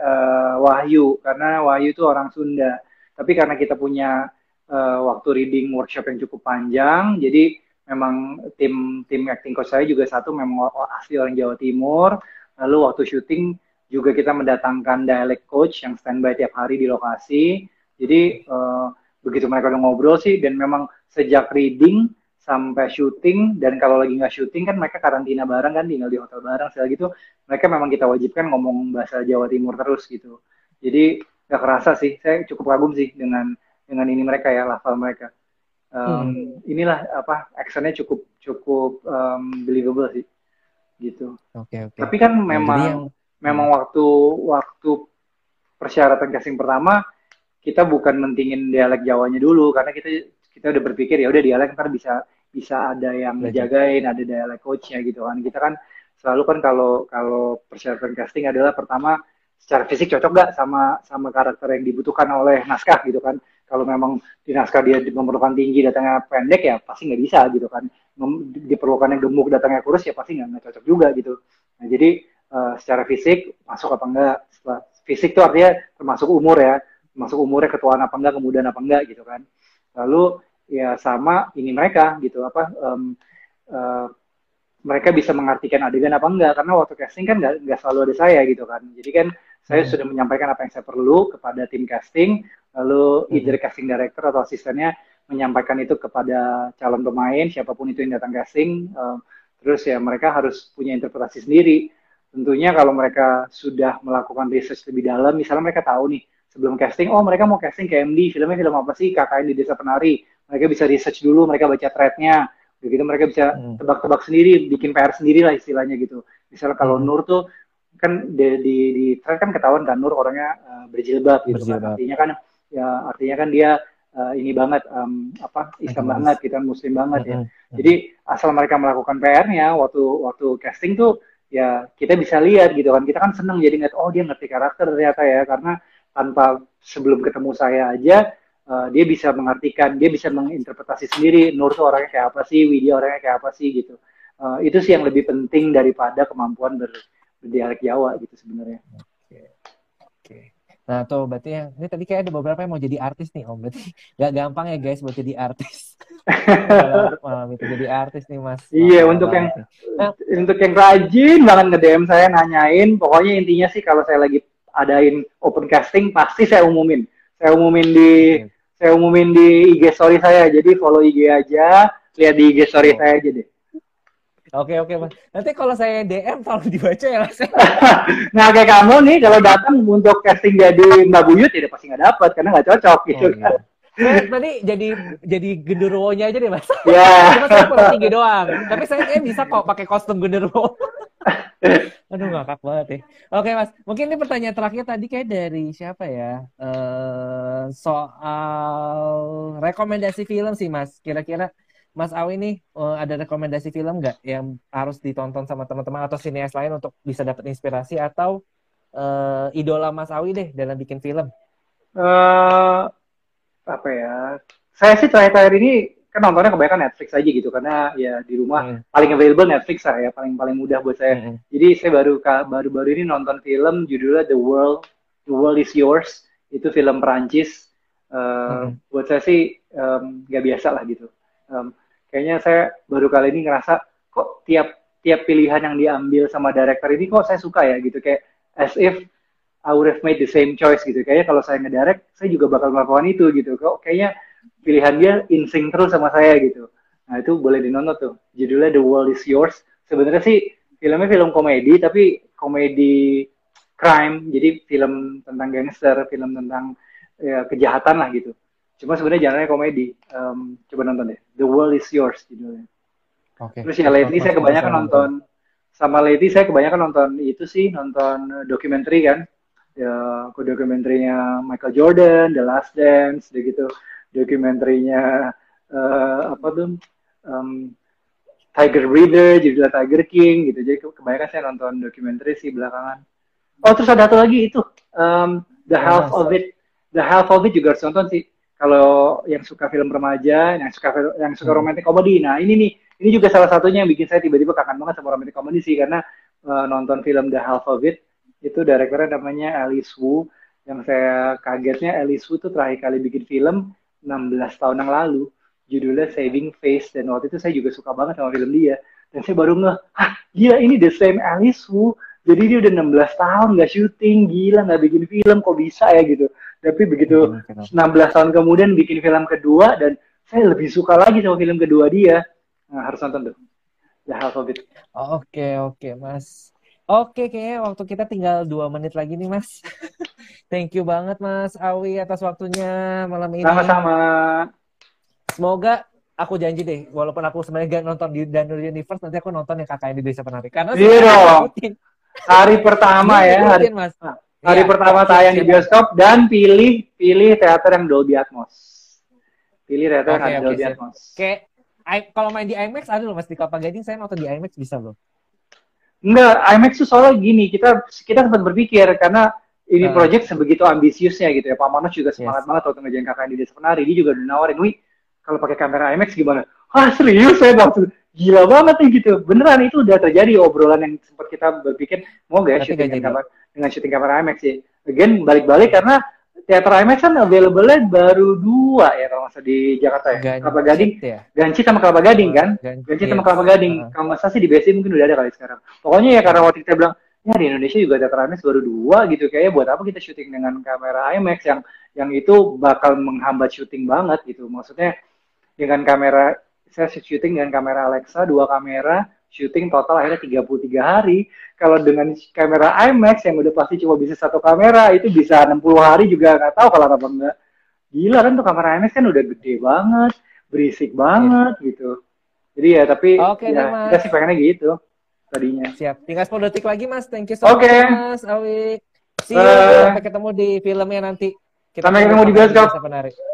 uh, Wahyu karena Wahyu itu orang Sunda. Tapi karena kita punya uh, waktu reading workshop yang cukup panjang, jadi memang tim tim acting coach saya juga satu memang asli orang Jawa Timur. Lalu waktu syuting juga kita mendatangkan dialect coach yang standby tiap hari di lokasi. Jadi uh, begitu mereka udah ngobrol sih dan memang sejak reading sampai syuting dan kalau lagi nggak syuting kan mereka karantina bareng kan tinggal di hotel bareng segala gitu mereka memang kita wajibkan ngomong bahasa Jawa Timur terus gitu jadi nggak kerasa sih saya cukup kagum sih dengan dengan ini mereka ya lafal mereka um, hmm. inilah apa actionnya cukup cukup um, believable sih gitu oke okay, oke okay. tapi kan nah, memang. Memang hmm. waktu waktu persyaratan casting pertama kita bukan mentingin dialek Jawanya dulu karena kita kita udah berpikir ya udah dialek ntar bisa bisa ada yang ngejagain, ada dialek coachnya gitu kan. Kita kan selalu kan kalau kalau persiapan casting adalah pertama secara fisik cocok gak sama sama karakter yang dibutuhkan oleh naskah gitu kan. Kalau memang di naskah dia memerlukan tinggi datangnya pendek ya pasti nggak bisa gitu kan. Diperlukannya gemuk datangnya kurus ya pasti nggak cocok juga gitu. Nah jadi uh, secara fisik masuk apa enggak? Setelah, fisik tuh artinya termasuk umur ya, termasuk umurnya ketuaan apa enggak, kemudian apa enggak gitu kan. Lalu ya sama ini mereka gitu apa um, uh, mereka bisa mengartikan adegan apa enggak karena waktu casting kan nggak nggak selalu ada saya gitu kan jadi kan saya hmm. sudah menyampaikan apa yang saya perlu kepada tim casting lalu hmm. either casting director atau asistennya menyampaikan itu kepada calon pemain siapa pun itu yang datang casting uh, terus ya mereka harus punya interpretasi sendiri tentunya kalau mereka sudah melakukan research lebih dalam misalnya mereka tahu nih sebelum casting oh mereka mau casting ke MD filmnya film apa sih KKN di desa penari mereka bisa research dulu mereka baca threadnya begitu mereka bisa hmm. tebak-tebak sendiri bikin PR sendiri lah istilahnya gitu misalnya kalau hmm. Nur tuh kan di di, di thread kan ketahuan kan Nur orangnya uh, berjilbab gitu kan. berjilbab. kan artinya kan ya artinya kan dia uh, ini banget um, apa Islam banget kita Muslim banget ya hmm. jadi asal mereka melakukan PR-nya waktu waktu casting tuh ya kita bisa lihat gitu kan kita kan seneng jadi ngeliat oh dia ngerti karakter ternyata ya karena tanpa sebelum ketemu saya aja uh, dia bisa mengartikan, dia bisa menginterpretasi sendiri Nur tuh orangnya kayak apa sih, Widya orangnya kayak apa sih gitu. Uh, itu sih yang lebih penting daripada kemampuan ber, berdialek Jawa gitu sebenarnya. Nah, tuh berarti yang ini tadi kayak ada beberapa yang mau jadi artis nih, Om. Berarti gak gampang ya guys buat jadi artis. malam itu jadi artis nih, Mas. Iya, untuk yang nah, untuk yang rajin banget nge-DM saya nanyain, pokoknya intinya sih kalau saya lagi adain open casting pasti saya umumin. Saya umumin di saya umumin di IG story saya. Jadi follow IG aja, lihat di IG story oh. saya aja deh. Oke oke mas. Nanti kalau saya DM tolong dibaca ya mas. nah kayak kamu nih kalau datang untuk casting jadi Mbak Buyut ya pasti nggak dapat karena nggak cocok gitu. Oh, iya. Tadi jadi jadi genderuwonya aja deh mas. Ya. Cuma saya kurang tinggi doang. Tapi saya kayak bisa kok pakai kostum genderuwo. Aduh ngakak banget ya. Oke mas, mungkin ini pertanyaan terakhir tadi kayak dari siapa ya? Uh, soal rekomendasi film sih mas. Kira-kira Mas Awi nih uh, ada rekomendasi film nggak yang harus ditonton sama teman-teman atau sineas lain untuk bisa dapat inspirasi atau uh, idola Mas Awi deh dalam bikin film? Uh, apa ya? Saya sih terakhir-terakhir ini kan nontonnya kebanyakan Netflix aja gitu karena ya di rumah hmm. paling available Netflix lah ya paling paling mudah buat saya. Hmm. Jadi saya baru baru baru ini nonton film judulnya The World The World Is Yours itu film Perancis. Uh, hmm. Buat saya sih nggak um, biasa lah gitu. Um, kayaknya saya baru kali ini ngerasa kok tiap tiap pilihan yang diambil sama director ini kok saya suka ya gitu kayak as if I would have made the same choice gitu. Kayaknya kalau saya ngedirect, saya juga bakal melakukan itu gitu. Kok kayaknya pilihan dia insing terus sama saya gitu. Nah itu boleh dinonton tuh. Judulnya The World Is Yours. Sebenarnya sih filmnya film komedi tapi komedi crime. Jadi film tentang gangster, film tentang ya, kejahatan lah gitu. Cuma sebenarnya jangannya komedi. Um, coba nonton deh. The World Is Yours judulnya. Okay. Terus ya lately saya kebanyakan nonton sama lately saya kebanyakan nonton itu sih nonton dokumenter kan ya dokumenternya Michael Jordan, The Last Dance, gitu dokumenterinya uh, apa tuh um, Tiger Breeder, judulnya Tiger King gitu. Jadi kebanyakan saya nonton dokumenter sih belakangan. Oh terus ada satu lagi itu um, The Half of It. The Half of It juga harus nonton sih. Kalau yang suka film remaja, yang suka yang suka hmm. romantic comedy, nah ini nih, ini juga salah satunya yang bikin saya tiba-tiba kangen banget sama romantic comedy sih karena uh, nonton film The Half of It itu direkturnya namanya Alice Wu. Yang saya kagetnya Alice Wu tuh terakhir kali bikin film 16 tahun yang lalu. Judulnya Saving Face dan waktu itu saya juga suka banget sama film dia. Dan saya baru ngeh ah gila ini the same Alice Wu? Jadi dia udah 16 tahun nggak syuting gila nggak bikin film kok bisa ya? gitu tapi begitu 16 tahun kemudian bikin film kedua dan saya lebih suka lagi sama film kedua dia nah, harus nonton tuh of It oke oke mas Oke, kayaknya waktu kita tinggal dua menit lagi nih, Mas. Thank you banget, Mas Awi, atas waktunya malam ini. Sama-sama. Semoga aku janji deh, walaupun aku sebenarnya gak nonton di Danur Universe, nanti aku nonton yang kakaknya di Desa Penari. Karena Zero. hari pertama ya, hari, mas. Hari ya, pertama tayang di bioskop dan pilih pilih teater yang Dolby Atmos. Pilih teater okay, yang okay, Dolby. Atmos. Kayak kalau main di IMAX ada loh Mas di Kelapa Gading saya nonton di IMAX bisa loh. Enggak, IMAX tuh soalnya gini, kita kita sempat berpikir karena ini uh. project sebegitu ambisiusnya gitu ya. Pak Manos juga semangat yes. banget waktu ngejain kakaknya di Desa Penari. Dia juga udah nawarin, wih kalau pakai kamera IMAX gimana? Ah serius saya waktu gila banget nih gitu. Beneran itu udah terjadi obrolan yang sempat kita berpikir mau gak ya syuting dengan syuting kamera IMAX sih. Again balik-balik karena teater IMAX kan available-nya baru dua ya kalau masa di Jakarta ya. Gancit, Kelapa Gading, ya? Gancit sama Kelapa Gading kan? Gancit, Gancit sama Kelapa Gading. Uh. Kalau masa sih di BSD mungkin udah ada kali sekarang. Pokoknya ya karena waktu kita bilang ya di Indonesia juga teater IMAX baru dua gitu kayaknya buat apa kita syuting dengan kamera IMAX yang yang itu bakal menghambat syuting banget gitu. Maksudnya dengan kamera saya syuting dengan kamera Alexa dua kamera syuting total akhirnya 33 hari. Kalau dengan kamera IMAX yang udah pasti cuma bisa satu kamera itu bisa 60 hari juga nggak tahu kalau apa enggak. Gila kan tuh kamera IMAX kan udah gede banget berisik banget yeah. gitu. Jadi ya tapi okay, ya, kita sih pengennya gitu tadinya. Siap. Tinggal 10 detik lagi mas. Thank you so okay. much mas Awi. See you. Uh, sampai ketemu di filmnya nanti. Kita sampai ketemu di bioskop